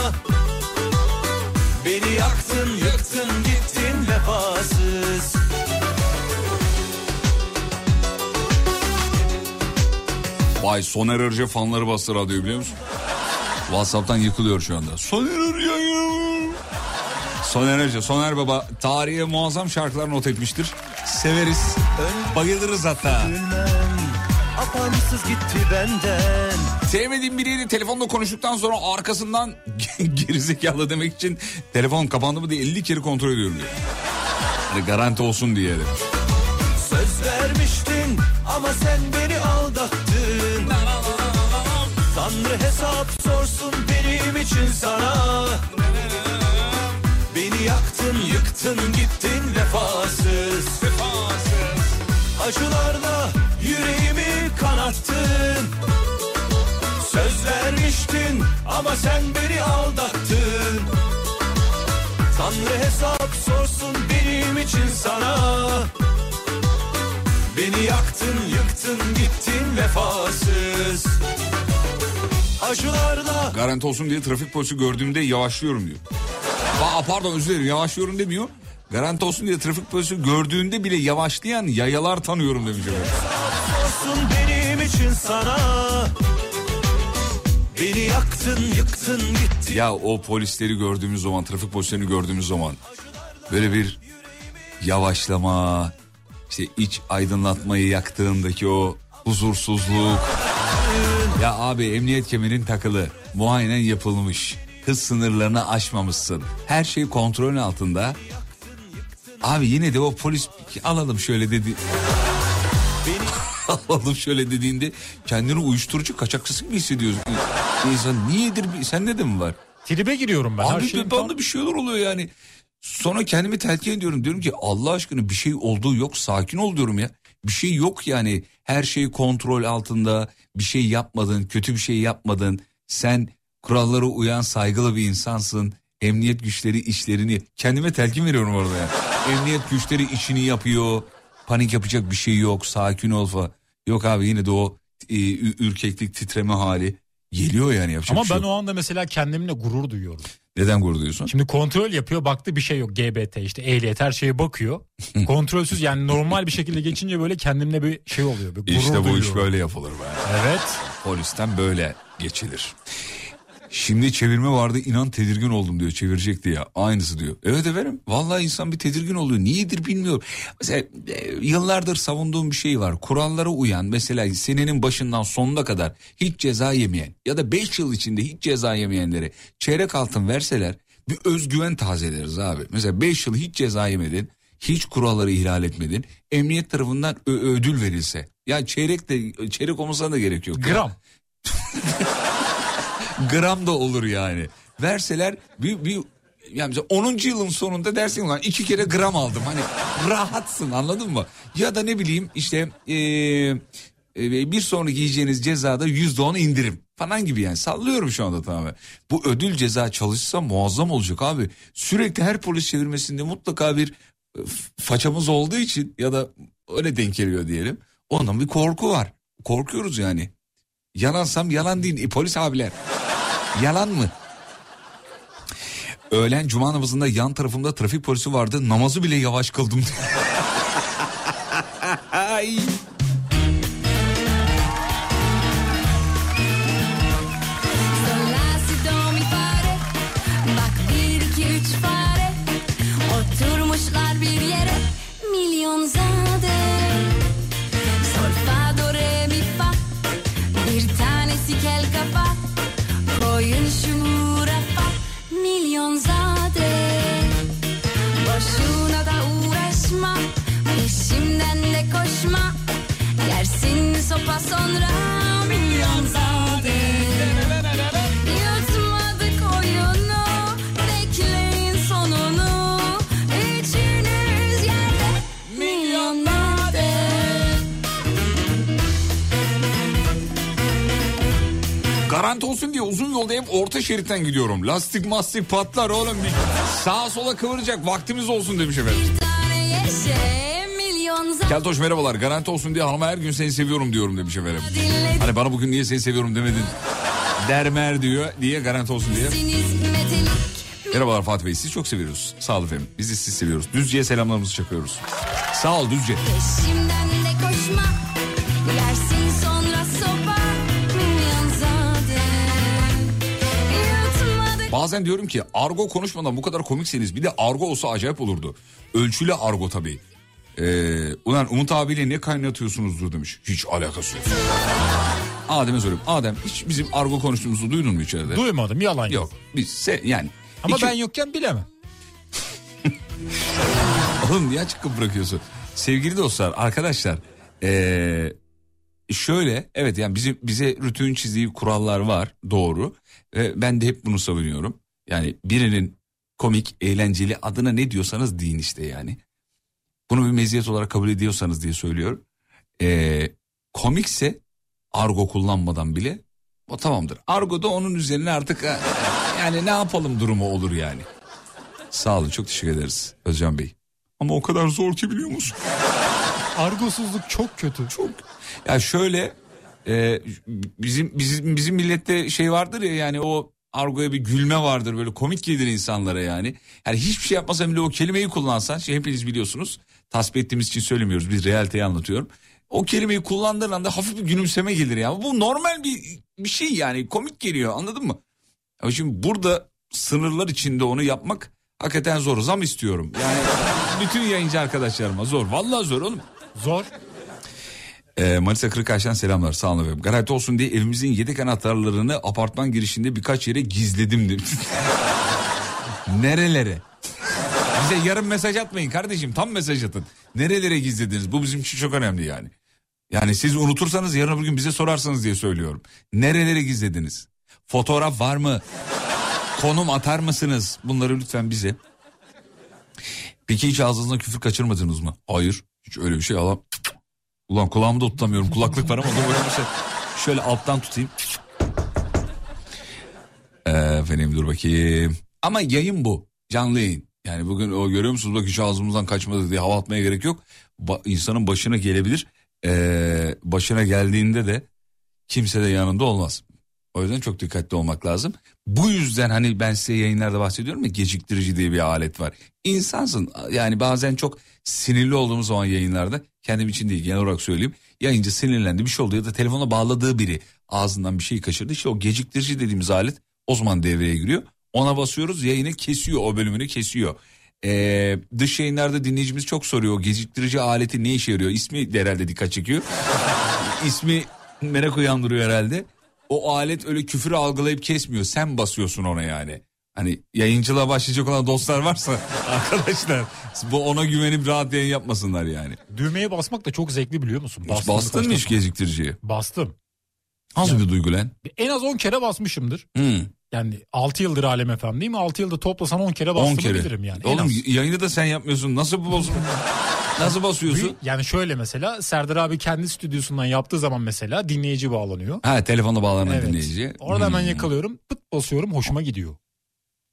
Beni yaktın yıktın gittin vefasız Vay Soner Arıca fanları bastı radyoyu biliyor musun? Whatsapp'tan yıkılıyor şu anda. Soner Arıca'yı. Soner Arıca, Soner Baba tarihe muazzam şarkılar not etmiştir. Severiz. Bayılırız hatta. Sevmediğim biriyle telefonla konuştuktan sonra arkasından (laughs) gerizekalı demek için telefon kapandı mı diye 50 kere kontrol ediyorum diyor. Hani garanti olsun diye. Söz vermiştin ama sen beni aldattın Tanrı hesap sorsun benim için sana yaktın yıktın gittin vefasız. Acılarla yüreğimi kanattın. Söz vermiştin ama sen beni aldattın. Tanrı hesap sorsun benim için sana. Beni yaktın yıktın gittin vefasız. Acılarla Garanti olsun diye trafik polisi gördüğümde yavaşlıyorum diyor. Aa, pardon özür dilerim yavaşlıyorum demiyor. Garanti olsun diye trafik polisi gördüğünde bile yavaşlayan yayalar tanıyorum demiş. sorsun benim için sana Beni yaktın yıktın gittin Ya o polisleri gördüğümüz zaman, trafik polislerini gördüğümüz zaman böyle bir yavaşlama, işte iç aydınlatmayı yaktığındaki o huzursuzluk. Ya abi emniyet kemerin takılı, muayenen yapılmış, hız sınırlarını aşmamışsın. Her şey kontrolün altında. Abi yine de o polis alalım şöyle dedi. (laughs) alalım şöyle dediğinde kendini uyuşturucu kaçakçısı gibi hissediyorsun. İnsan niyedir? Sen de mi var? Tribe giriyorum ben. Abi şeyim bana bir şeyler oluyor yani. Sonra kendimi telkin ediyorum. Diyorum ki Allah aşkına bir şey olduğu yok. Sakin ol diyorum ya. Bir şey yok yani. Her şey kontrol altında. Bir şey yapmadın. Kötü bir şey yapmadın. Sen kurallara uyan saygılı bir insansın. Emniyet güçleri işlerini kendime telkin veriyorum orada ya. Emniyet güçleri işini yapıyor. Panik yapacak bir şey yok. Sakin ol falan. Yok abi yine de o e, ürkeklik titreme hali geliyor yani yapacak Ama şey ben yok. o anda mesela kendimle gurur duyuyorum. Neden gurur duyuyorsun? Şimdi kontrol yapıyor baktı bir şey yok GBT işte ehliyet her şeye bakıyor. (laughs) Kontrolsüz yani normal bir şekilde geçince böyle kendimle bir şey oluyor. Bir gurur İşte bu iş duyuyorum. böyle yapılır be. Evet. Polisten böyle geçilir. Şimdi çevirme vardı inan tedirgin oldum diyor çevirecekti ya aynısı diyor. Evet efendim vallahi insan bir tedirgin oluyor niyedir bilmiyorum. Mesela e, yıllardır savunduğum bir şey var kurallara uyan mesela senenin başından sonuna kadar hiç ceza yemeyen ya da 5 yıl içinde hiç ceza yemeyenlere çeyrek altın verseler bir özgüven tazeleriz abi. Mesela 5 yıl hiç ceza yemedin hiç kuralları ihlal etmedin emniyet tarafından ödül verilse. Ya çeyrek de çeyrek olmasına da gerek yok. Gram. (laughs) gram da olur yani. Verseler bir, bir yani mesela 10. yılın sonunda dersin lan iki kere gram aldım. Hani rahatsın anladın mı? Ya da ne bileyim işte eee, e, bir sonraki yiyeceğiniz cezada yüzde on indirim falan gibi yani sallıyorum şu anda tamamen. Bu ödül ceza çalışsa muazzam olacak abi. Sürekli her polis çevirmesinde mutlaka bir e, façamız olduğu için ya da öyle denk geliyor diyelim. Ondan bir korku var. Korkuyoruz yani. Yalansam yalan değil. E, polis abiler. Yalan mı? Öğlen cuma namazında yan tarafımda trafik polisi vardı. Namazı bile yavaş kıldım. (laughs) Garanti olsun diye uzun yolda hep orta şeritten gidiyorum. Lastik mastik patlar oğlum. Sağa sola kıvıracak vaktimiz olsun demiş efendim. Keltoş merhabalar. Garanti olsun diye hanıma her gün seni seviyorum diyorum demiş efendim. Hani bana bugün niye seni seviyorum demedin. Dermer diyor. Niye garanti olsun diye. Merhabalar Fatih Bey. Sizi çok seviyoruz. Sağ olun efendim. Biz de sizi seviyoruz. Düzce'ye selamlarımızı çakıyoruz. Sağ ol Düzce. Peşimden de koşma Yersin Bazen diyorum ki argo konuşmadan bu kadar komikseniz bir de argo olsa acayip olurdu. Ölçülü argo tabii. Ee, ulan Umut abiyle ne kaynatıyorsunuzdur demiş. Hiç alakası yok. (laughs) Adem'e soruyorum. Adem hiç bizim argo konuştuğumuzu duydun mu içeride? Duymadım yalan yok. Biz se- yani. Ama İki- ben yokken bilemem. (laughs) Oğlum niye açık bırakıyorsun? Sevgili dostlar, arkadaşlar. ee, şöyle evet yani bizim bize rutin çizdiği kurallar var doğru. Ee, ben de hep bunu savunuyorum. Yani birinin komik, eğlenceli adına ne diyorsanız deyin işte yani. Bunu bir meziyet olarak kabul ediyorsanız diye söylüyorum. Ee, komikse argo kullanmadan bile o tamamdır. Argo da onun üzerine artık e, yani ne yapalım durumu olur yani. Sağ olun çok teşekkür ederiz Özcan Bey. Ama o kadar zor ki biliyor musun? Argosuzluk çok kötü. Çok. Ya şöyle e, bizim bizim bizim millette şey vardır ya yani o argoya bir gülme vardır böyle komik gelir insanlara yani. Yani hiçbir şey yapmasan bile o kelimeyi kullansan şey hepiniz biliyorsunuz. Tasvip ettiğimiz için söylemiyoruz biz realiteyi anlatıyorum. O kelimeyi kullandığın anda hafif bir gülümseme gelir ya. Bu normal bir bir şey yani komik geliyor anladın mı? Ama şimdi burada sınırlar içinde onu yapmak hakikaten zor. Zam istiyorum. Yani (laughs) bütün yayıncı arkadaşlarıma zor. Vallahi zor oğlum. Zor. Ee, Manisa Kırıkayş'tan selamlar sağ olun efendim. Garanti olsun diye evimizin yedek anahtarlarını apartman girişinde birkaç yere gizledim demiş. (laughs) Nerelere? Bize yarım mesaj atmayın kardeşim tam mesaj atın. Nerelere gizlediniz bu bizim için çok önemli yani. Yani siz unutursanız yarın öbür gün bize sorarsınız diye söylüyorum. Nerelere gizlediniz? Fotoğraf var mı? Konum atar mısınız? Bunları lütfen bize. Peki hiç ağzınızdan küfür kaçırmadınız mı? Hayır. Hiç öyle bir şey alam. Ulan kulağımı da tutamıyorum. Kulaklık var ama böyle şey. Şöyle alttan tutayım. Efendim dur bakayım. Ama yayın bu. Canlı yayın. Yani bugün o görüyor musunuz bak hiç ağzımızdan kaçmadı diye hava atmaya gerek yok. Ba- insanın başına gelebilir. Ee, başına geldiğinde de kimse de yanında olmaz. O yüzden çok dikkatli olmak lazım. Bu yüzden hani ben size yayınlarda bahsediyorum ya geciktirici diye bir alet var. İnsansın yani bazen çok sinirli olduğumuz zaman yayınlarda kendim için değil genel olarak söyleyeyim. Yayıncı sinirlendi bir şey oldu ya da telefona bağladığı biri ağzından bir şey kaçırdı. İşte o geciktirici dediğimiz alet o zaman devreye giriyor. Ona basıyoruz yayını kesiyor o bölümünü kesiyor. Ee, dış yayınlarda dinleyicimiz çok soruyor geciktirici aleti ne işe yarıyor? İsmi de herhalde dikkat çekiyor. (laughs) İsmi merak uyandırıyor herhalde. O alet öyle küfürü algılayıp kesmiyor. Sen basıyorsun ona yani. Hani yayıncılığa başlayacak olan dostlar varsa (laughs) arkadaşlar bu ona güvenip rahat yayın yapmasınlar yani. Düğmeye basmak da çok zevkli biliyor musun? Hiç Bastım bastın mı hiç geciktiriciye? Bastım. Nasıl bir duygu lan? En az 10 kere basmışımdır. Hmm, Yani 6 yıldır Alem FM değil mi? 6 yılda toplasan 10 kere 10 bastığımı kere. bilirim yani. Oğlum az. yayını da sen yapmıyorsun. Nasıl bu? (laughs) Nasıl basıyorsun? Yani şöyle mesela Serdar abi kendi stüdyosundan yaptığı zaman mesela dinleyici bağlanıyor. Ha telefonla bağlanan Evet. dinleyici. Orada hemen Hmm. yakalıyorum. Pıt basıyorum hoşuma gidiyor.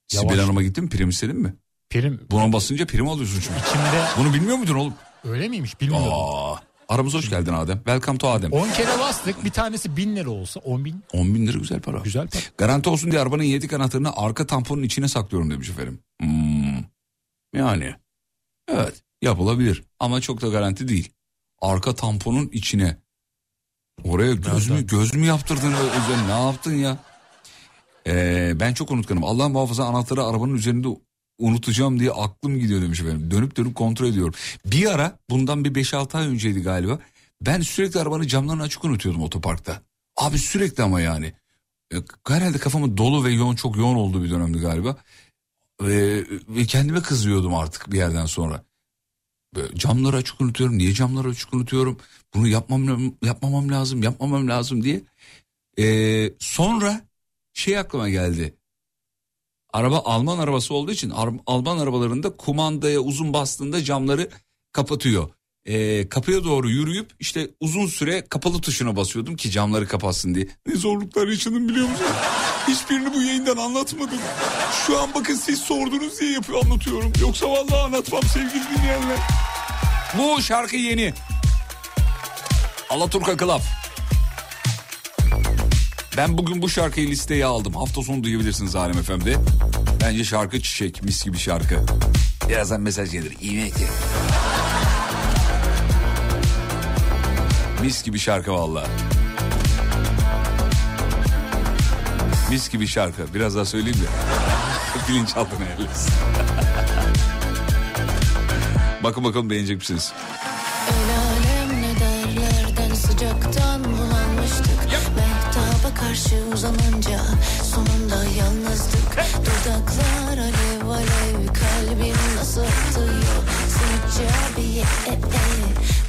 Sibel Yavaş. Hanım'a gittin mi? Prim istedin mi? Prim Buna basınca prim alıyorsun çünkü. içimde Bunu bilmiyor muydun oğlum? öyle miymiş bilmiyordum. Aa, Aramıza hoş geldin Adem. Welcome to Adem. 10 kere bastık bir tanesi 1000 lira olsa 10 bin 10 bin lira güzel para. güzel para. Garanti olsun diye arabanın yedek anahtarını arka tamponun içine saklıyorum demiş efendim. Hmm. Yani evet yapılabilir ama çok da garanti değil. Arka tamponun içine. Oraya göz mü, göz mü yaptırdın özel ne yaptın ya? Ee, ben çok unutkanım. Allah muhafaza anahtarı arabanın üzerinde unutacağım diye aklım gidiyor demiş efendim. Dönüp dönüp kontrol ediyorum. Bir ara bundan bir 5-6 ay önceydi galiba. Ben sürekli arabanın camlarını açık unutuyordum otoparkta. Abi sürekli ama yani. E, Herhalde kafamın dolu ve yoğun çok yoğun olduğu bir dönemdi galiba. Ve, ve kendime kızıyordum artık bir yerden sonra. Böyle camları açık unutuyorum. Niye camları açık unutuyorum? Bunu yapmam yapmamam lazım, yapmamam lazım diye. E, sonra şey aklıma geldi. Araba Alman arabası olduğu için Alman arabalarında kumandaya uzun bastığında camları kapatıyor. Ee, kapıya doğru yürüyüp işte uzun süre kapalı tuşuna basıyordum ki camları kapatsın diye. Ne zorluklar yaşadım biliyor musun? Hiçbirini bu yayından anlatmadım. Şu an bakın siz sordunuz diye yapıyor anlatıyorum. Yoksa vallahi anlatmam sevgili dinleyenler. Bu şarkı yeni. Alaturka Club. Ben bugün bu şarkıyı listeye aldım. Hafta sonu duyabilirsiniz Alem FM'de. Bence şarkı çiçek, mis gibi şarkı. Birazdan mesaj gelir. İğne ki. Mis gibi şarkı valla. Mis gibi şarkı. Biraz daha söyleyeyim mi? (laughs) Bilinçaltına yerleşsin. (laughs) bakın bakalım beğenecek misiniz? El karşı uzanınca sonunda yalnızdık Dudaklar alev alev kalbim nasıl atıyor? Simitçi abiye e, e,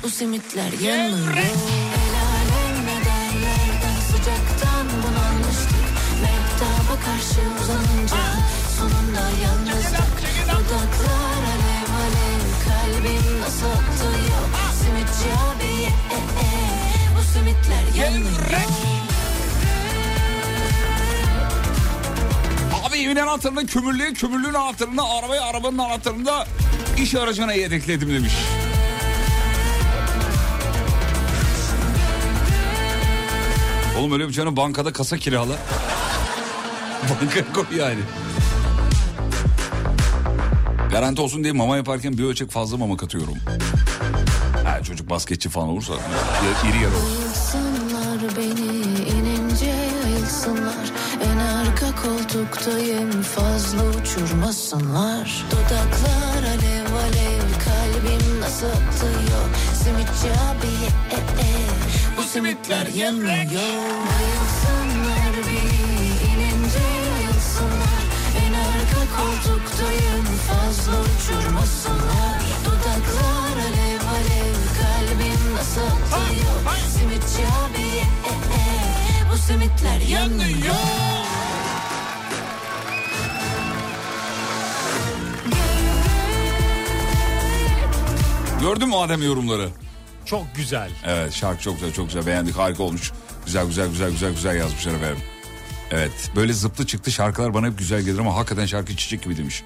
bu simitler yanıyor. El alem ne derlerden sıcaktan bulanmıştık Mehtaba karşı uzanınca sonunda yalnızdık Dudaklar alev alev kalbim nasıl atıyor? Simitçi abiye e, e, bu simitler yanıyor evin anahtarını kömürlüğe, kömürlüğün anahtarını arabaya, arabanın anahtarını da iş aracına yedekledim demiş. Oğlum öyle bir canım bankada kasa kirala. (laughs) Bankaya koy yani. Garanti olsun diye mama yaparken bir ölçek fazla mama katıyorum. Ha, çocuk basketçi falan olursa iri yarı olur. Ayılsınlar beni inince ayılsınlar En arka koltuktayım fazla uçurmasınlar. Dudaklar alev alev kalbim nasıl atıyor Simitçi abiye e, e, bu simitler yanıyor. Ayılsınlar beni inince ayılsınlar En arka koltuktayım fazla uçurmasınlar. Dudaklar alev alev kalbim nasıl atıyor Simitçi abiye e, e, bu simitler yanıyor Gördün mü Adem yorumları? Çok güzel. Evet şarkı çok güzel çok güzel beğendik harika olmuş. Güzel güzel güzel güzel güzel yazmışlar efendim. Evet böyle zıplı çıktı şarkılar bana hep güzel gelir ama hakikaten şarkı çiçek gibi demiş.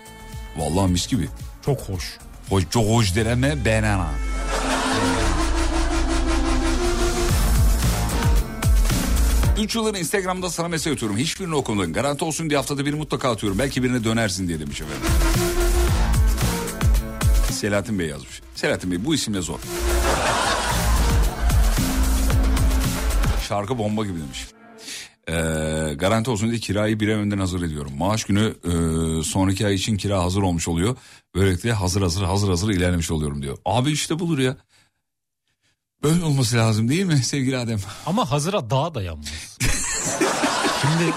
Vallahi mis gibi. Çok hoş. Hoş, çok hoş deneme banana. Üç yıldır Instagram'da sana mesaj atıyorum. Hiçbirini okumadın. Garanti olsun diye haftada bir mutlaka atıyorum. Belki birine dönersin diye demiş efendim. Selahattin Bey yazmış. Selahattin Bey bu isimle zor. Şarkı bomba gibi demiş. Ee, garanti olsun diye kirayı bir ay önden hazır ediyorum. Maaş günü e, sonraki ay için kira hazır olmuş oluyor. Böylelikle hazır hazır hazır hazır ilerlemiş oluyorum diyor. Abi işte bulur ya. Böyle olması lazım değil mi sevgili Adem? Ama hazıra daha dayanmaz. (laughs) Şimdi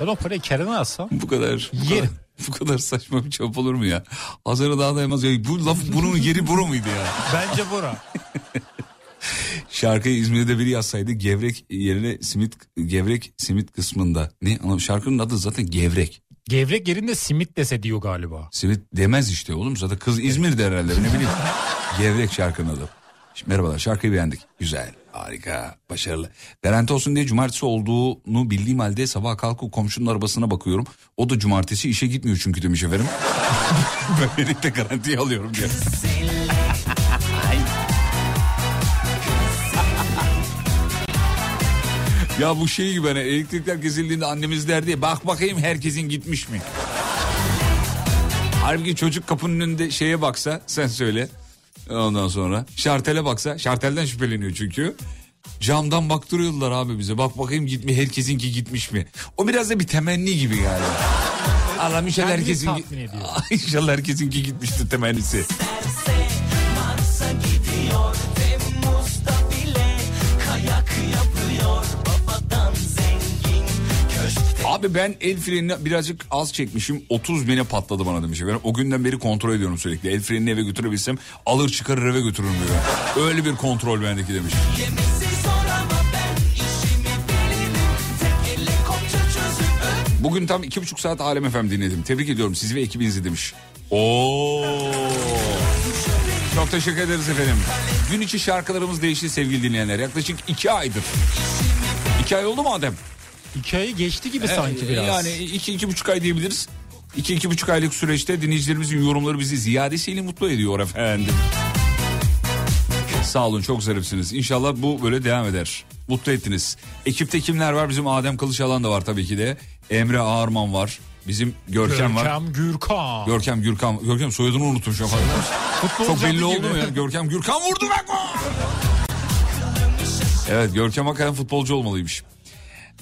ben o parayı Kerem'e atsam Bu kadar, bu kadar, Yerim. Bu kadar saçma bir çöp olur mu ya? Hazırı daha dayanmaz. Ya, bu laf bunun yeri buru muydu ya? bence Bora. (laughs) Şarkıyı İzmir'de biri yazsaydı gevrek yerine simit gevrek simit kısmında. Ne? Ama şarkının adı zaten gevrek. Gevrek yerinde simit dese diyor galiba. Simit demez işte oğlum zaten kız İzmir'de herhalde ne bileyim. (laughs) Gevrek şarkının adı. Şimdi merhabalar şarkıyı beğendik. Güzel, Harika, başarılı. Garanti olsun diye cumartesi olduğunu bildiğim halde sabah kalkıp komşunun arabasına bakıyorum. O da cumartesi işe gitmiyor çünkü demiş efendim. (laughs) Böylelikle garantiye alıyorum diyor. (laughs) Ya bu şey gibi hani elektrikler kesildiğinde annemiz derdi bak bakayım herkesin gitmiş mi? Halbuki çocuk kapının önünde şeye baksa sen söyle Ondan sonra şartele baksa şartelden şüpheleniyor çünkü. Camdan baktırıyorlar abi bize. Bak bakayım gitmi herkesinki gitmiş mi? O biraz da bir temenni gibi galiba. (laughs) Allah inşallah herkesin (laughs) inşallah herkesinki gitmiştir temennisi. Abi ben el frenini birazcık az çekmişim 30 bine patladı bana demiş. Ben o günden beri kontrol ediyorum sürekli. El frenini eve götürebilsem alır çıkarır eve götürürüm diyor. Öyle bir kontrol bendeki demiş. Bugün tam iki buçuk saat Alem FM dinledim. Tebrik ediyorum sizi ve ekibinizi demiş. Oo. Çok teşekkür ederiz efendim. Gün içi şarkılarımız değişti sevgili dinleyenler. Yaklaşık iki aydır. İki ay oldu mu Adem? İki ayı geçti gibi sanki Ee, biraz. Yani iki, iki buçuk ay diyebiliriz. İki, iki buçuk aylık süreçte dinleyicilerimizin yorumları bizi ziyadesiyle mutlu ediyor efendim. Sağ olun çok zarifsiniz. İnşallah bu böyle devam eder. Mutlu ettiniz. Ekipte kimler var? Bizim Adem Kılıçalan da var tabii ki de. Emre Ağarman var. Bizim Görkem, var. Görkem Gürkan. Görkem Gürkan. Görkem soyadını unuttum şu an. Çok belli adı oldu gibi. mu ya? Görkem Gürkan vurdu be! Evet Görkem hakikaten futbolcu olmalıymış.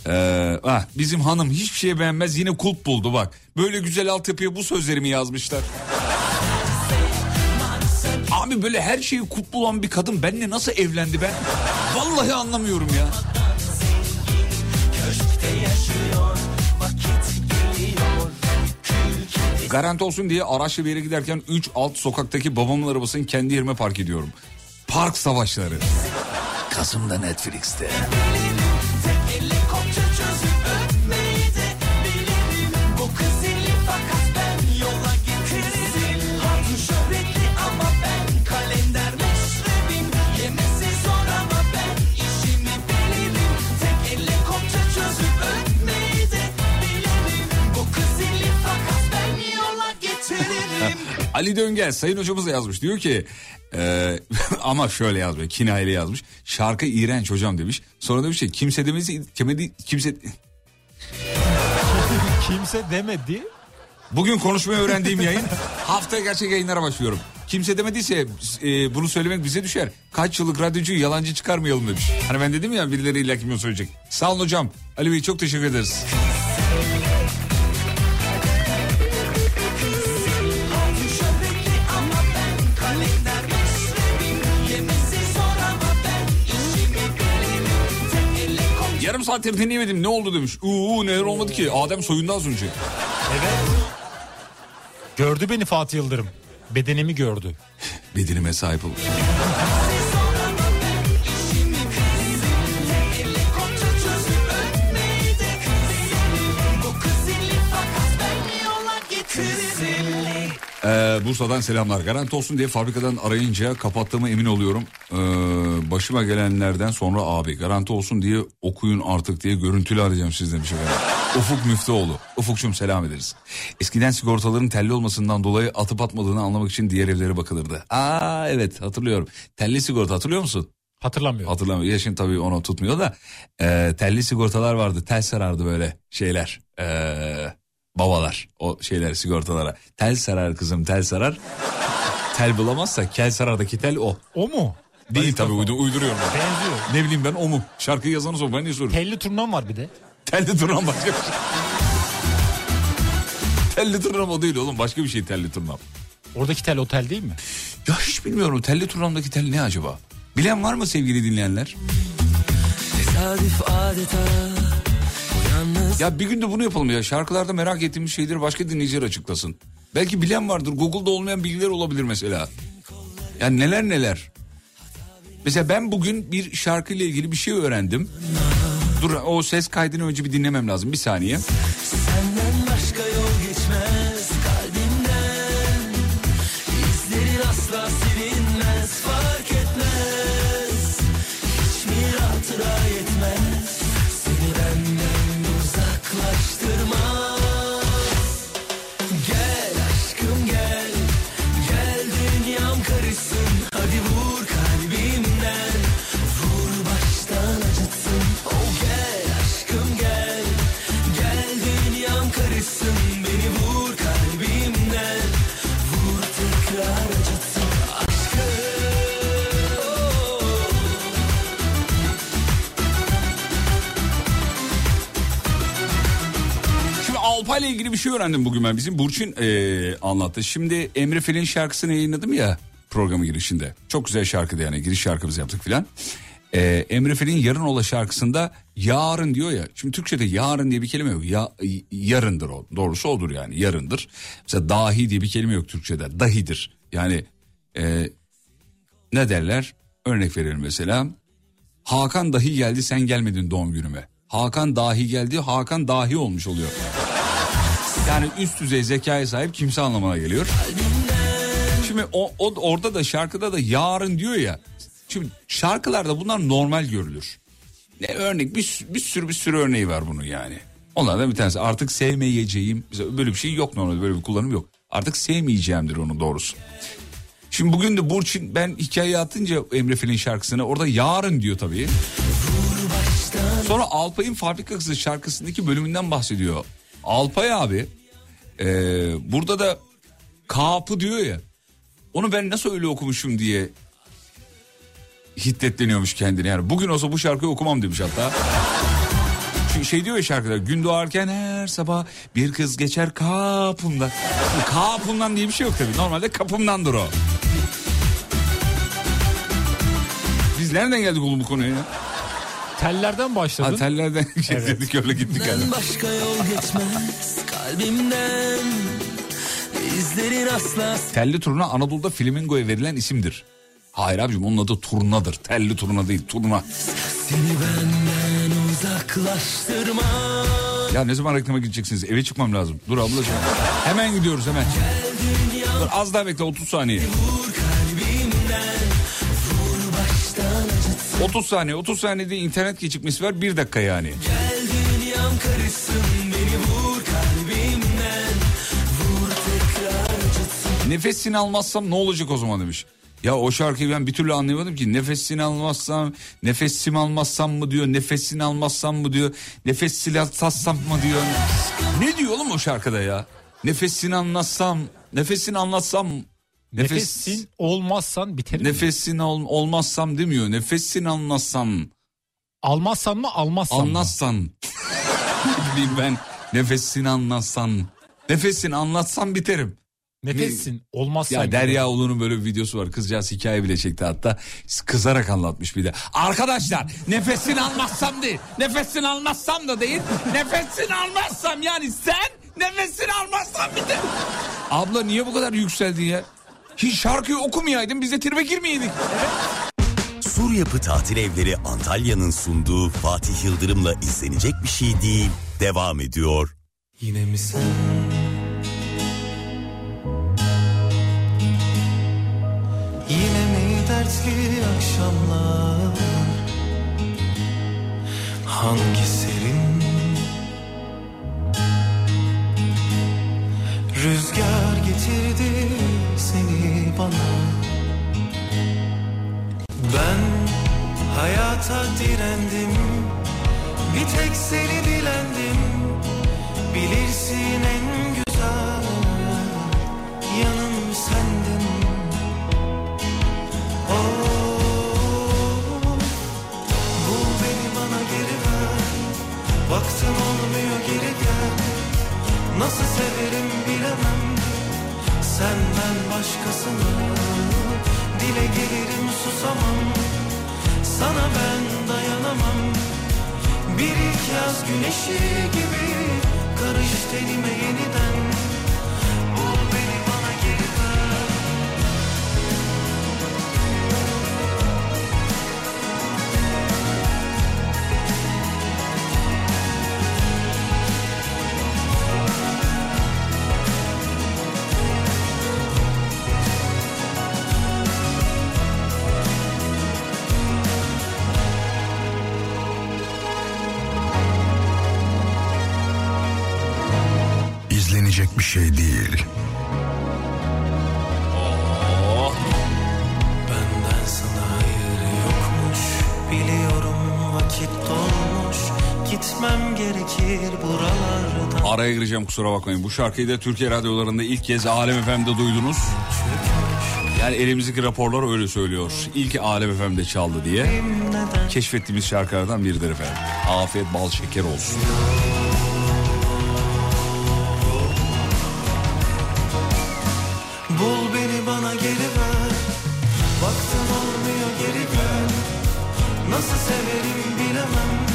Ee, ah, bizim hanım hiçbir şeye beğenmez yine kulp buldu bak. Böyle güzel altyapıya bu sözlerimi yazmışlar. Abi böyle her şeyi kulp bulan bir kadın benimle nasıl evlendi ben? Vallahi anlamıyorum ya. Garanti olsun diye araçla bir yere giderken 3 alt sokaktaki babamın arabasını kendi yerime park ediyorum. Park savaşları. Kasım'da Netflix'te. Ali Döngel sayın hocamız da yazmış. Diyor ki e, (laughs) ama şöyle yazmış kinayeyle yazmış. Şarkı iğrenç hocam demiş. Sonra demiş ki kimse demesi kimse, kimse (laughs) Kimse demedi. Bugün konuşmayı öğrendiğim yayın haftaya gerçek yayınlara başlıyorum. Kimse demediyse e, bunu söylemek bize düşer. Kaç yıllık radyocuyu yalancı çıkarmayalım demiş. Hani ben dedim ya birileri illa kim söyleyecek. Sağ olun hocam. Ali Bey çok teşekkür ederiz. Yarım saattir dinleyemedim ne oldu demiş. Uuu neler olmadı ki Adem soyundu az önce. Gördü beni Fatih Yıldırım. Bedenimi gördü. Bedenime sahip oldu. Ee, Bursa'dan selamlar. Garanti olsun diye fabrikadan arayınca kapattığıma emin oluyorum. Ee, başıma gelenlerden sonra abi garanti olsun diye okuyun artık diye görüntülü arayacağım siz demiş efendim. Ufuk Müftüoğlu. Ufukçum selam ederiz. Eskiden sigortaların telli olmasından dolayı atıp atmadığını anlamak için diğer evlere bakılırdı. Aa evet hatırlıyorum. Telli sigorta hatırlıyor musun? Hatırlamıyorum. Hatırlamıyorum. Yaşın tabii onu tutmuyor da e, telli sigortalar vardı. Tel sarardı böyle şeyler. E, babalar o şeyler sigortalara. Tel sarar kızım tel sarar. tel bulamazsa kel sarardaki tel o. O mu? Değil tabii uydu, uyduruyorum. ben. Benziyor. Ne bileyim ben o mu? Şarkıyı yazanı sor ben niye soruyorum? Telli turnam var bir de. Telli turnam başka bir şey. telli turnam o değil oğlum başka bir şey telli turnam. Oradaki tel otel değil mi? Ya hiç bilmiyorum telli turnamdaki tel ne acaba? Bilen var mı sevgili dinleyenler? Tesadüf adeta yalnız Ya bir gün de bunu yapalım ya. Şarkılarda merak ettiğimiz şeyleri başka dinleyiciler açıklasın. Belki bilen vardır. Google'da olmayan bilgiler olabilir mesela. Yani neler neler. Mesela ben bugün bir şarkıyla ilgili bir şey öğrendim. Dur o ses kaydını önce bir dinlemem lazım. Bir saniye. Senden Alpay'la ilgili bir şey öğrendim bugün ben. Bizim Burçin e, anlattı. Şimdi Emre Fel'in şarkısını yayınladım ya programı girişinde. Çok güzel şarkıydı yani giriş şarkımızı yaptık filan. E, Emre Fel'in Yarın Ola şarkısında yarın diyor ya. Şimdi Türkçe'de yarın diye bir kelime yok. Ya, yarındır o. Doğrusu odur yani yarındır. Mesela dahi diye bir kelime yok Türkçe'de. Dahidir. Yani e, ne derler? Örnek verelim mesela. Hakan dahi geldi sen gelmedin doğum günüme. Hakan dahi geldi Hakan dahi olmuş oluyor. Yani üst düzey zekaya sahip kimse anlamına geliyor. Şimdi o, o orada da şarkıda da yarın diyor ya. Şimdi şarkılarda bunlar normal görülür. Ne örnek bir, bir sürü bir sürü örneği var bunun yani. Onlardan bir tanesi artık sevmeyeceğim. Böyle bir şey yok normalde böyle bir kullanım yok. Artık sevmeyeceğimdir onu doğrusu. Şimdi bugün de Burçin ben hikaye atınca Emre Fel'in şarkısını orada yarın diyor tabii. Sonra Alpay'ın Fabrika Kızı şarkısındaki bölümünden bahsediyor. Alpay abi e, burada da kapı diyor ya. Onu ben nasıl öyle okumuşum diye hiddetleniyormuş kendine. Yani bugün olsa bu şarkıyı okumam demiş hatta. Çünkü şey diyor ya şarkıda gün doğarken her sabah bir kız geçer kapımdan. Kapımdan diye bir şey yok tabii. Normalde kapımdandır o. Biz nereden geldik oğlum bu konuya ya? Tellerden başladın. Ha, tellerden dedik öyle gittik yani. Başka yol geçmez kalbimden İzlerin asla Telli turna Anadolu'da flamingoya verilen isimdir. Hayır abicim onun adı turnadır. Telli turna değil turna. Seni benden uzaklaştırma Ya ne zaman reklama gideceksiniz? Eve çıkmam lazım. Dur ablacığım. Hemen gidiyoruz hemen. Dur, az daha bekle 30 saniye. Kalbimden 30 saniye 30 saniyede internet gecikmesi var 1 dakika yani. Gel dünyam karışsın beni vur kalbimden Vur tekrar acıtsın Nefesini almazsam ne olacak o zaman demiş. Ya o şarkıyı ben bir türlü anlayamadım ki. Nefesini almazsam, nefesimi almazsam mı diyor, nefesini almazsam mı diyor, nefesini almazsam mı diyor. Ne diyor oğlum o şarkıda ya? Nefesini anlatsam, nefesini anlatsam, nefes, Nefesin olmazsan biterim. nefesini ol- olmazsam demiyor. Nefesini anlatsam, Almazsan mı almazsan mı? anlatsan. (laughs) Ne bileyim ben nefesini anlatsan, nefesini anlatsam biterim. Nefessin olmazsan. Ya Derya Ulu'nun böyle bir videosu var. Kızcağız hikaye bile çekti hatta. Kızarak anlatmış bir de. Arkadaşlar nefesini almazsam değil. Nefesini almazsam da değil. Nefesini almazsam yani sen nefesini almazsan de. Abla niye bu kadar yükseldin ya? Hiç şarkıyı okumayaydın biz de tribe girmeyeydik. Sur Yapı Tatil Evleri Antalya'nın sunduğu Fatih Yıldırım'la izlenecek bir şey değil. Devam ediyor. Yine mi sen Yine mi dertli akşamlar Hangi serin Rüzgar getirdi seni bana. Ben hayata direndim Bir tek seni dilendim Bilirsin en güzel yanım sendin. Oh, bul beni bana geri ver. Baktım olmuyor geri gel. Nasıl severim bilemem Senden başkasını Dile gelirim susamam. Sana ben dayanamam. Bir ilk yaz güneşi gibi Karış tenime yeniden söyleyeceğim kusura bakmayın. Bu şarkıyı da Türkiye radyolarında ilk kez Alem FM'de duydunuz. Yani elimizdeki raporlar öyle söylüyor. İlk Alem FM'de çaldı diye. Keşfettiğimiz şarkılardan biridir efendim. Afiyet bal şeker olsun. Bul beni bana geri ver. Baktım olmuyor geri gel. Nasıl severim bilemem.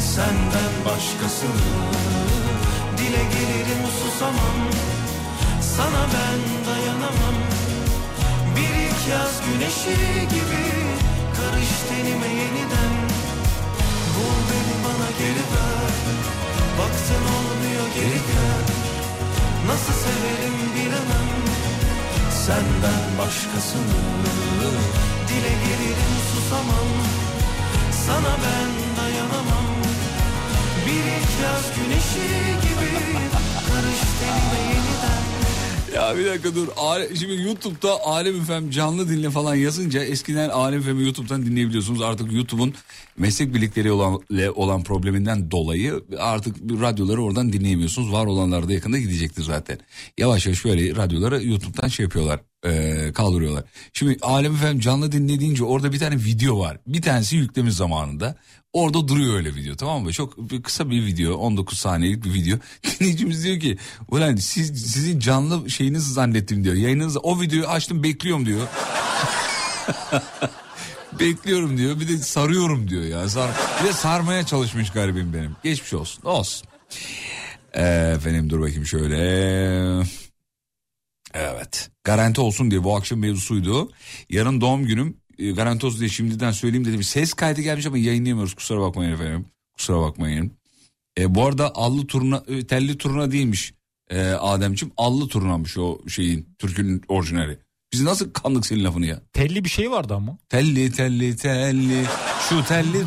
Senden başkasını gelirim susamam. Sana ben dayanamam. Bir ilk yaz güneşi gibi Karış tenime yeniden. Vur beni bana geri ver. Baktın olmuyor geri gel. Nasıl severim bilemem. Senden başkasını Dile gelirim susamam. Sana ben dayanamam. Bir ilk yaz güneşi gibi Ya bir dakika dur. Şimdi YouTube'da Alem FM canlı dinle falan yazınca eskiden Alem FM'i YouTube'dan dinleyebiliyorsunuz. Artık YouTube'un meslek birlikleri olan, olan probleminden dolayı artık radyoları oradan dinleyemiyorsunuz. Var olanlar da yakında gidecektir zaten. Yavaş yavaş böyle radyoları YouTube'dan şey yapıyorlar. E, kaldırıyorlar. Şimdi Alem FM canlı dinle deyince orada bir tane video var. Bir tanesi yükleme zamanında. Orada duruyor öyle video tamam mı? Çok kısa bir video 19 saniyelik bir video. (laughs) Dinleyicimiz diyor ki ulan siz, sizin canlı şeyinizi zannettim diyor. Yayınınızı o videoyu açtım bekliyorum diyor. (laughs) bekliyorum diyor bir de sarıyorum diyor ya. Sar, bir de sarmaya çalışmış garibim benim. Geçmiş olsun olsun. Ee, efendim dur bakayım şöyle. Evet. Garanti olsun diye bu akşam mevzusuydu. Yarın doğum günüm. E, Garanti olsun diye şimdiden söyleyeyim dedim. Ses kaydı gelmiş ama yayınlayamıyoruz. Kusura bakmayın efendim. Kusura bakmayın. E, bu arada allı turna, e, telli turna değilmiş e, Ademciğim. Allı turnamış o şeyin türkünün orijinali. Biz nasıl kandık senin lafını ya? Telli bir şey vardı ama. Telli telli telli şu telli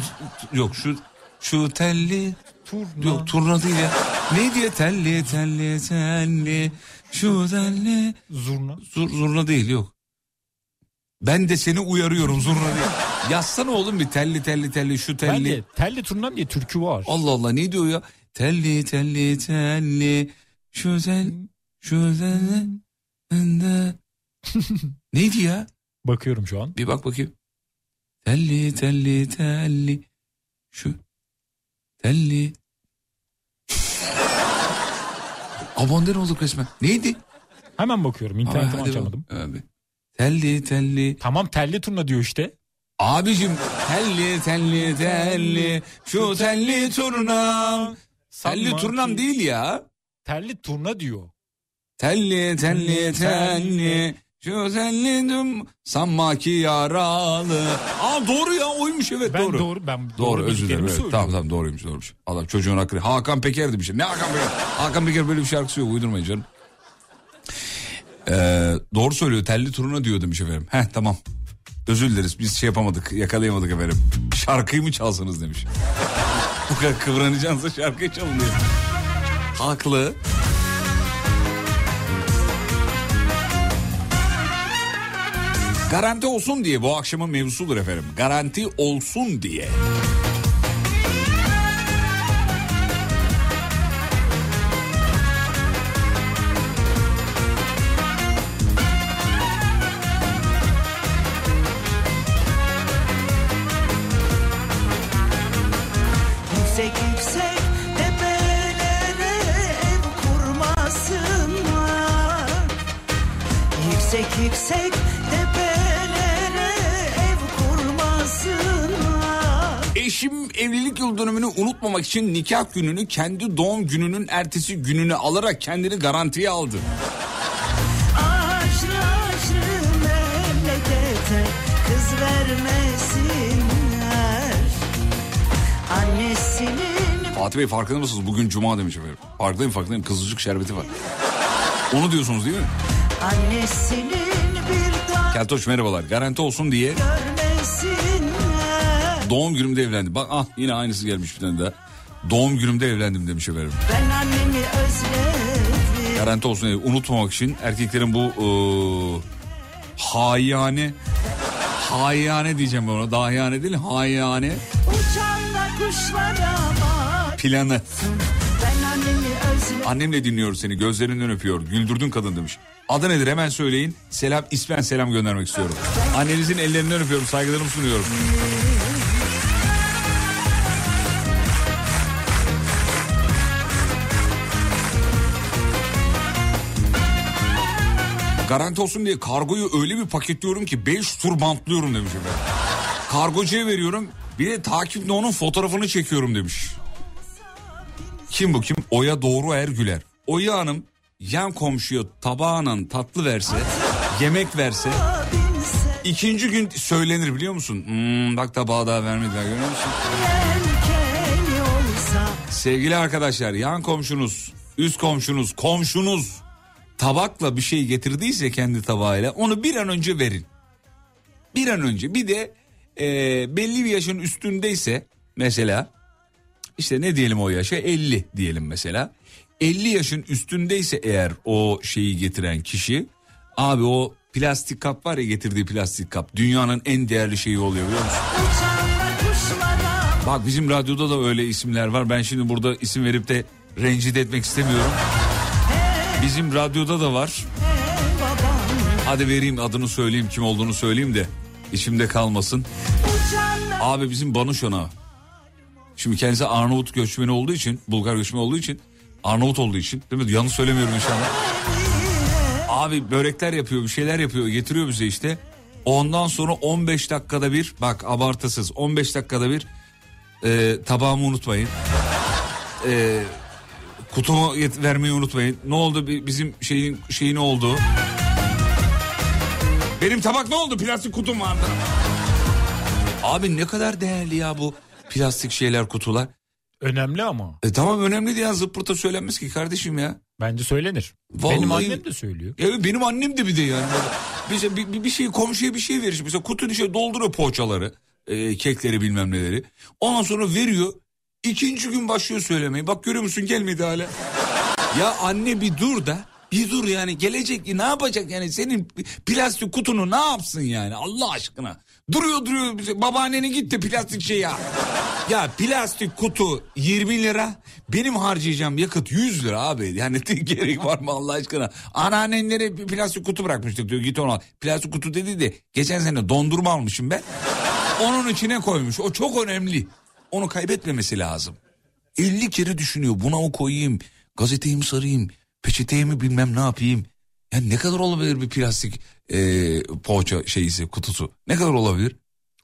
yok şu şu telli Turna. yok turna değil ya. Ne diye telli telli telli şu telli Zurna. Zur, zurna değil yok. Ben de seni uyarıyorum zurna değil. Yazsana oğlum bir telli telli telli şu telli. Bence telli turnam diye türkü var. Allah Allah ne diyor ya? Telli telli telli şu tel şu telli bende. (laughs) Neydi ya? Bakıyorum şu an. Bir bak bakayım. Telli telli telli şu telli. Abonde olduk resmen. Neydi? Hemen bakıyorum. İnternetimi açamadım. Abi. Telli telli. Tamam telli turna diyor işte. Abicim telli telli telli şu telli turnam. Telli Sanma turnam ki- değil ya. Telli turna diyor. Telli telli telli dum sanma ki yaralı. Aa doğru ya oymuş evet Ben doğru. doğru, ben doğru, Doğru özür dilerim. Evet, tamam tamam doğruymuş doğruymuş. Adam çocuğun hakkı. Hakan Peker'di bir şey. Ne Hakan Peker? Hakan Peker böyle bir şarkısı yok uydurmayın canım. Ee, doğru söylüyor telli turuna diyor demiş efendim. Heh tamam. Özür dileriz biz şey yapamadık yakalayamadık efendim. Şarkıyı mı çalsanız demiş. Bu kadar kıvranacağınızda şarkıyı çalın diyor. Haklı. Garanti olsun diye bu akşamın mevzusudur efendim. Garanti olsun diye. Yıl dönümünü unutmamak için nikah gününü kendi doğum gününün ertesi gününe alarak kendini garantiye aldı. Aşrı memlekete kız vermesinler Annesinin Fatih Bey farkında mısınız? Bugün cuma demiş efendim. Farkındayım farkındayım. Kızılcık şerbeti var. Onu diyorsunuz değil mi? annesinin bir daha Keltoş merhabalar. Garanti olsun diye görmesinler doğum günümde evlendim. Bak ah yine aynısı gelmiş bir tane daha. Doğum günümde evlendim demiş efendim. Ben annemi özledim Garanti olsun diye unutmamak için erkeklerin bu eee hayane hayane diyeceğim ben ona. Dahiyane değil hayane planı. Annemle dinliyor seni gözlerinden öpüyor. Güldürdün kadın demiş. Adı nedir hemen söyleyin. Selam ismen selam göndermek istiyorum. Annenizin ellerinden öpüyorum saygılarımı sunuyorum. Garanti olsun diye kargoyu öyle bir paketliyorum ki 5 tur bantlıyorum demiş efendim. Kargocuya veriyorum Bir de takipte onun fotoğrafını çekiyorum demiş. Kim bu kim? Oya Doğru Ergüler. Oya Hanım yan komşuya tabağının tatlı verse, yemek verse ikinci gün söylenir biliyor musun? Hmm, bak tabağı daha vermediler görüyor musun? Sevgili arkadaşlar yan komşunuz, üst komşunuz, komşunuz tabakla bir şey getirdiyse kendi tabağıyla onu bir an önce verin. Bir an önce bir de e, belli bir yaşın üstündeyse mesela işte ne diyelim o yaşa 50 diyelim mesela. 50 yaşın üstündeyse eğer o şeyi getiren kişi abi o plastik kap var ya getirdiği plastik kap dünyanın en değerli şeyi oluyor biliyor musun? Bak bizim radyoda da öyle isimler var. Ben şimdi burada isim verip de rencide etmek istemiyorum. Bizim radyoda da var. Hadi vereyim adını söyleyeyim kim olduğunu söyleyeyim de içimde kalmasın. Abi bizim Banuşona. Şimdi kendisi Arnavut göçmeni olduğu için, Bulgar göçmeni olduğu için, Arnavut olduğu için değil mi? Yanlış söylemiyorum inşallah. Abi börekler yapıyor, bir şeyler yapıyor, getiriyor bize işte. Ondan sonra 15 dakikada bir, bak abartısız 15 dakikada bir e, tabağımı unutmayın. E, kutumu vermeyi unutmayın. Ne oldu Bi- bizim şeyin şeyin oldu? Benim tabak ne oldu? Plastik kutum vardı. Abi ne kadar değerli ya bu plastik şeyler kutular. Önemli ama. E tamam önemli diye zıppırta söylenmez ki kardeşim ya. Bence söylenir. Vallahi- Benim annem de söylüyor. Evet benim annem de bir de yani. Bir, bir, bir şey komşuya bir şey verir. Mesela kutunun içine dolduruyor poğaçaları, e, kekleri bilmem neleri. Ondan sonra veriyor. İkinci gün başlıyor söylemeye. Bak görüyor musun gelmedi hala. ya anne bir dur da. Bir dur yani gelecek ne yapacak yani senin plastik kutunu ne yapsın yani Allah aşkına. Duruyor duruyor babaanneni gitti plastik şey ya. Ya plastik kutu 20 lira benim harcayacağım yakıt 100 lira abi. Yani (laughs) gerek var mı Allah aşkına. Anneannenlere plastik kutu bırakmıştık diyor git onu al. Plastik kutu dedi de geçen sene dondurma almışım ben. Onun içine koymuş o çok önemli. Onu kaybetmemesi lazım. 50 kere düşünüyor buna o koyayım gazeteyi mi sarayım peçeteyi mi bilmem ne yapayım. Yani ne kadar olabilir bir plastik e, poğaça şeyisi kutusu ne kadar olabilir?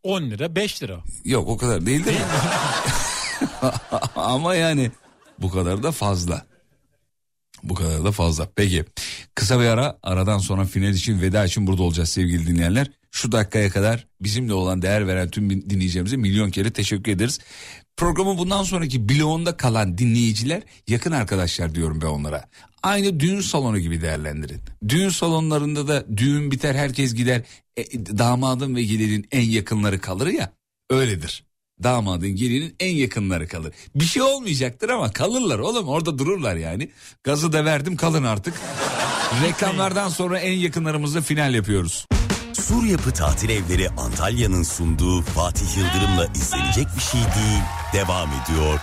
10 lira 5 lira. Yok o kadar değil değil (laughs) mi? Ama yani bu kadar da fazla. Bu kadar da fazla. Peki kısa bir ara aradan sonra final için veda için burada olacağız sevgili dinleyenler. Şu dakikaya kadar bizimle olan değer veren tüm dinleyicilerimize milyon kere teşekkür ederiz. Programın bundan sonraki bloğunda kalan dinleyiciler yakın arkadaşlar diyorum ben onlara. Aynı düğün salonu gibi değerlendirin. Düğün salonlarında da düğün biter herkes gider. E, damadın ve gelinin en yakınları kalır ya öyledir. Damadın gelinin en yakınları kalır. Bir şey olmayacaktır ama kalırlar oğlum orada dururlar yani. Gazı da verdim kalın artık. (laughs) Reklamlardan sonra en yakınlarımızla final yapıyoruz. Sur Yapı Tatil Evleri Antalya'nın sunduğu Fatih Yıldırım'la izlenecek bir şey değil. Devam ediyor.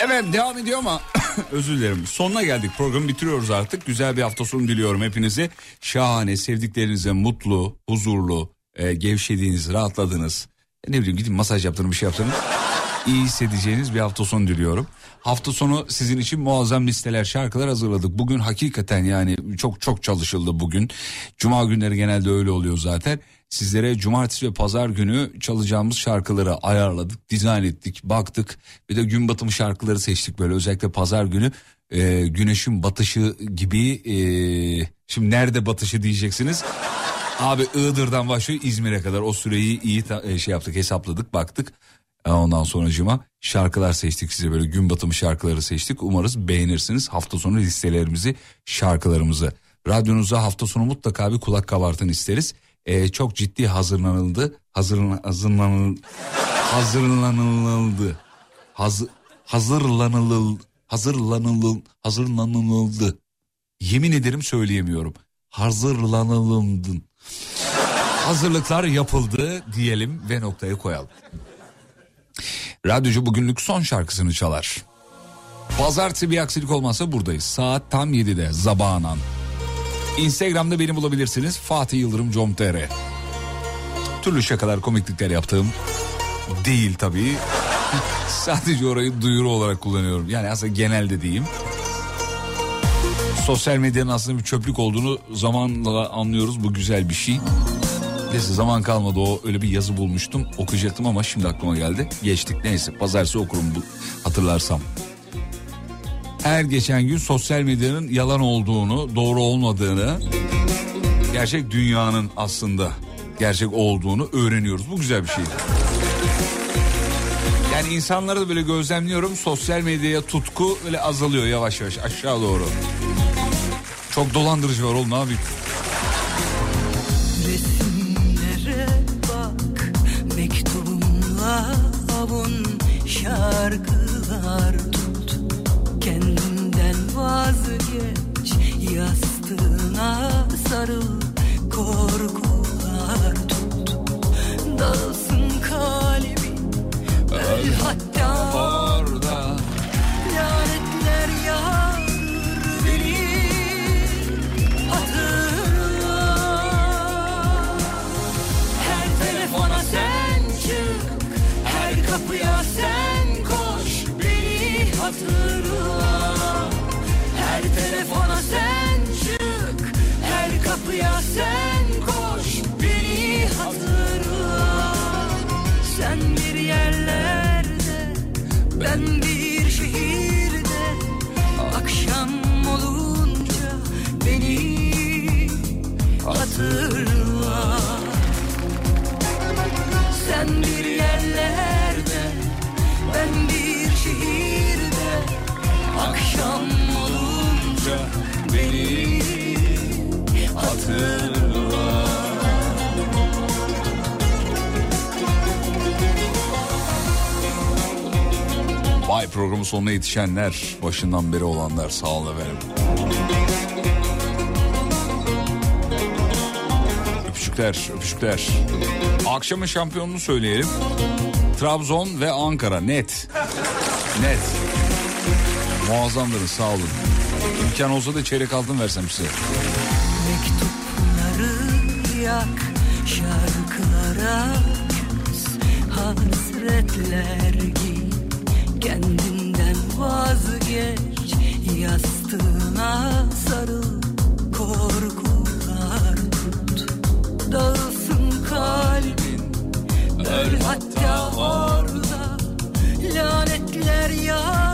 Evet devam ediyor ama (coughs) özür dilerim. Sonuna geldik programı bitiriyoruz artık. Güzel bir hafta sonu diliyorum hepinize. Şahane sevdiklerinize mutlu, huzurlu, e, gevşediğiniz, rahatladınız. E, ne bileyim gidin masaj yaptırın bir şey yaptırın. İyi hissedeceğiniz bir hafta sonu diliyorum. Hafta sonu sizin için muazzam listeler, şarkılar hazırladık. Bugün hakikaten yani çok çok çalışıldı bugün. Cuma günleri genelde öyle oluyor zaten. Sizlere cumartesi ve pazar günü çalacağımız şarkıları ayarladık, dizayn ettik, baktık. Bir de gün batımı şarkıları seçtik böyle özellikle pazar günü. e, güneşin batışı gibi e, şimdi nerede batışı diyeceksiniz. Abi Iğdır'dan başlıyor İzmir'e kadar o süreyi iyi e, şey yaptık hesapladık baktık. E, Ondan sonra cuma şarkılar seçtik size böyle gün batımı şarkıları seçtik. Umarız beğenirsiniz hafta sonu listelerimizi şarkılarımızı. Radyonuza hafta sonu mutlaka bir kulak kabartın isteriz. E, çok ciddi hazırlanıldı. Hazırlan, hazırlanıl, hazırlanıldı. Haz, hazırlanılıl, hazırlanılıl, hazırlanıldı. Yemin ederim söyleyemiyorum. Hazırlanıldı. Hazırlıklar yapıldı diyelim ve noktayı koyalım. Radyocu bugünlük son şarkısını çalar. Pazartesi bir aksilik olmazsa buradayız. Saat tam 7'de Zabanan. Instagram'da beni bulabilirsiniz. Fatih Yıldırım com.tr Türlü şakalar komiklikler yaptığım değil tabii. (laughs) Sadece orayı duyuru olarak kullanıyorum. Yani aslında genelde diyeyim. Sosyal medyanın aslında bir çöplük olduğunu zamanla anlıyoruz. Bu güzel bir şey. Neyse zaman kalmadı o öyle bir yazı bulmuştum okuyacaktım ama şimdi aklıma geldi. Geçtik neyse pazartesi okurum bu hatırlarsam. Her geçen gün sosyal medyanın yalan olduğunu, doğru olmadığını, gerçek dünyanın aslında gerçek olduğunu öğreniyoruz. Bu güzel bir şey. Yani insanları da böyle gözlemliyorum. Sosyal medyaya tutku böyle azalıyor yavaş yavaş aşağı doğru. Çok dolandırıcı var oğlum ne yapayım? Şarkılar tut. Kendinden vazgeç Yastığına sarıl Korkular tut. Dağılsın kalbin Öl hatta hatırla Her telefona sen çık Her kapıya sen koş Beni hatırla. Sen bir yerlerde Ben bir şehirde. Akşam olunca Beni hatırla Beni hatırla Vay programın sonuna yetişenler, başından beri olanlar sağ olun efendim. Öpücükler, öpücükler. Akşamın şampiyonunu söyleyelim. Trabzon ve Ankara net. Net. Muazzamdınız sağ olun. İmkan olsa da çeyrek altın versem size. Mektupları yak Şarkılara küs Hasretler giy Kendinden vazgeç. Yastığına sarıl Korkular tut. Dağılsın kalbin Öl hatta orada. Lanetler yağdır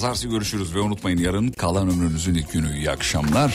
Pazartesi görüşürüz ve unutmayın yarın kalan ömrünüzün ilk günü. İyi akşamlar.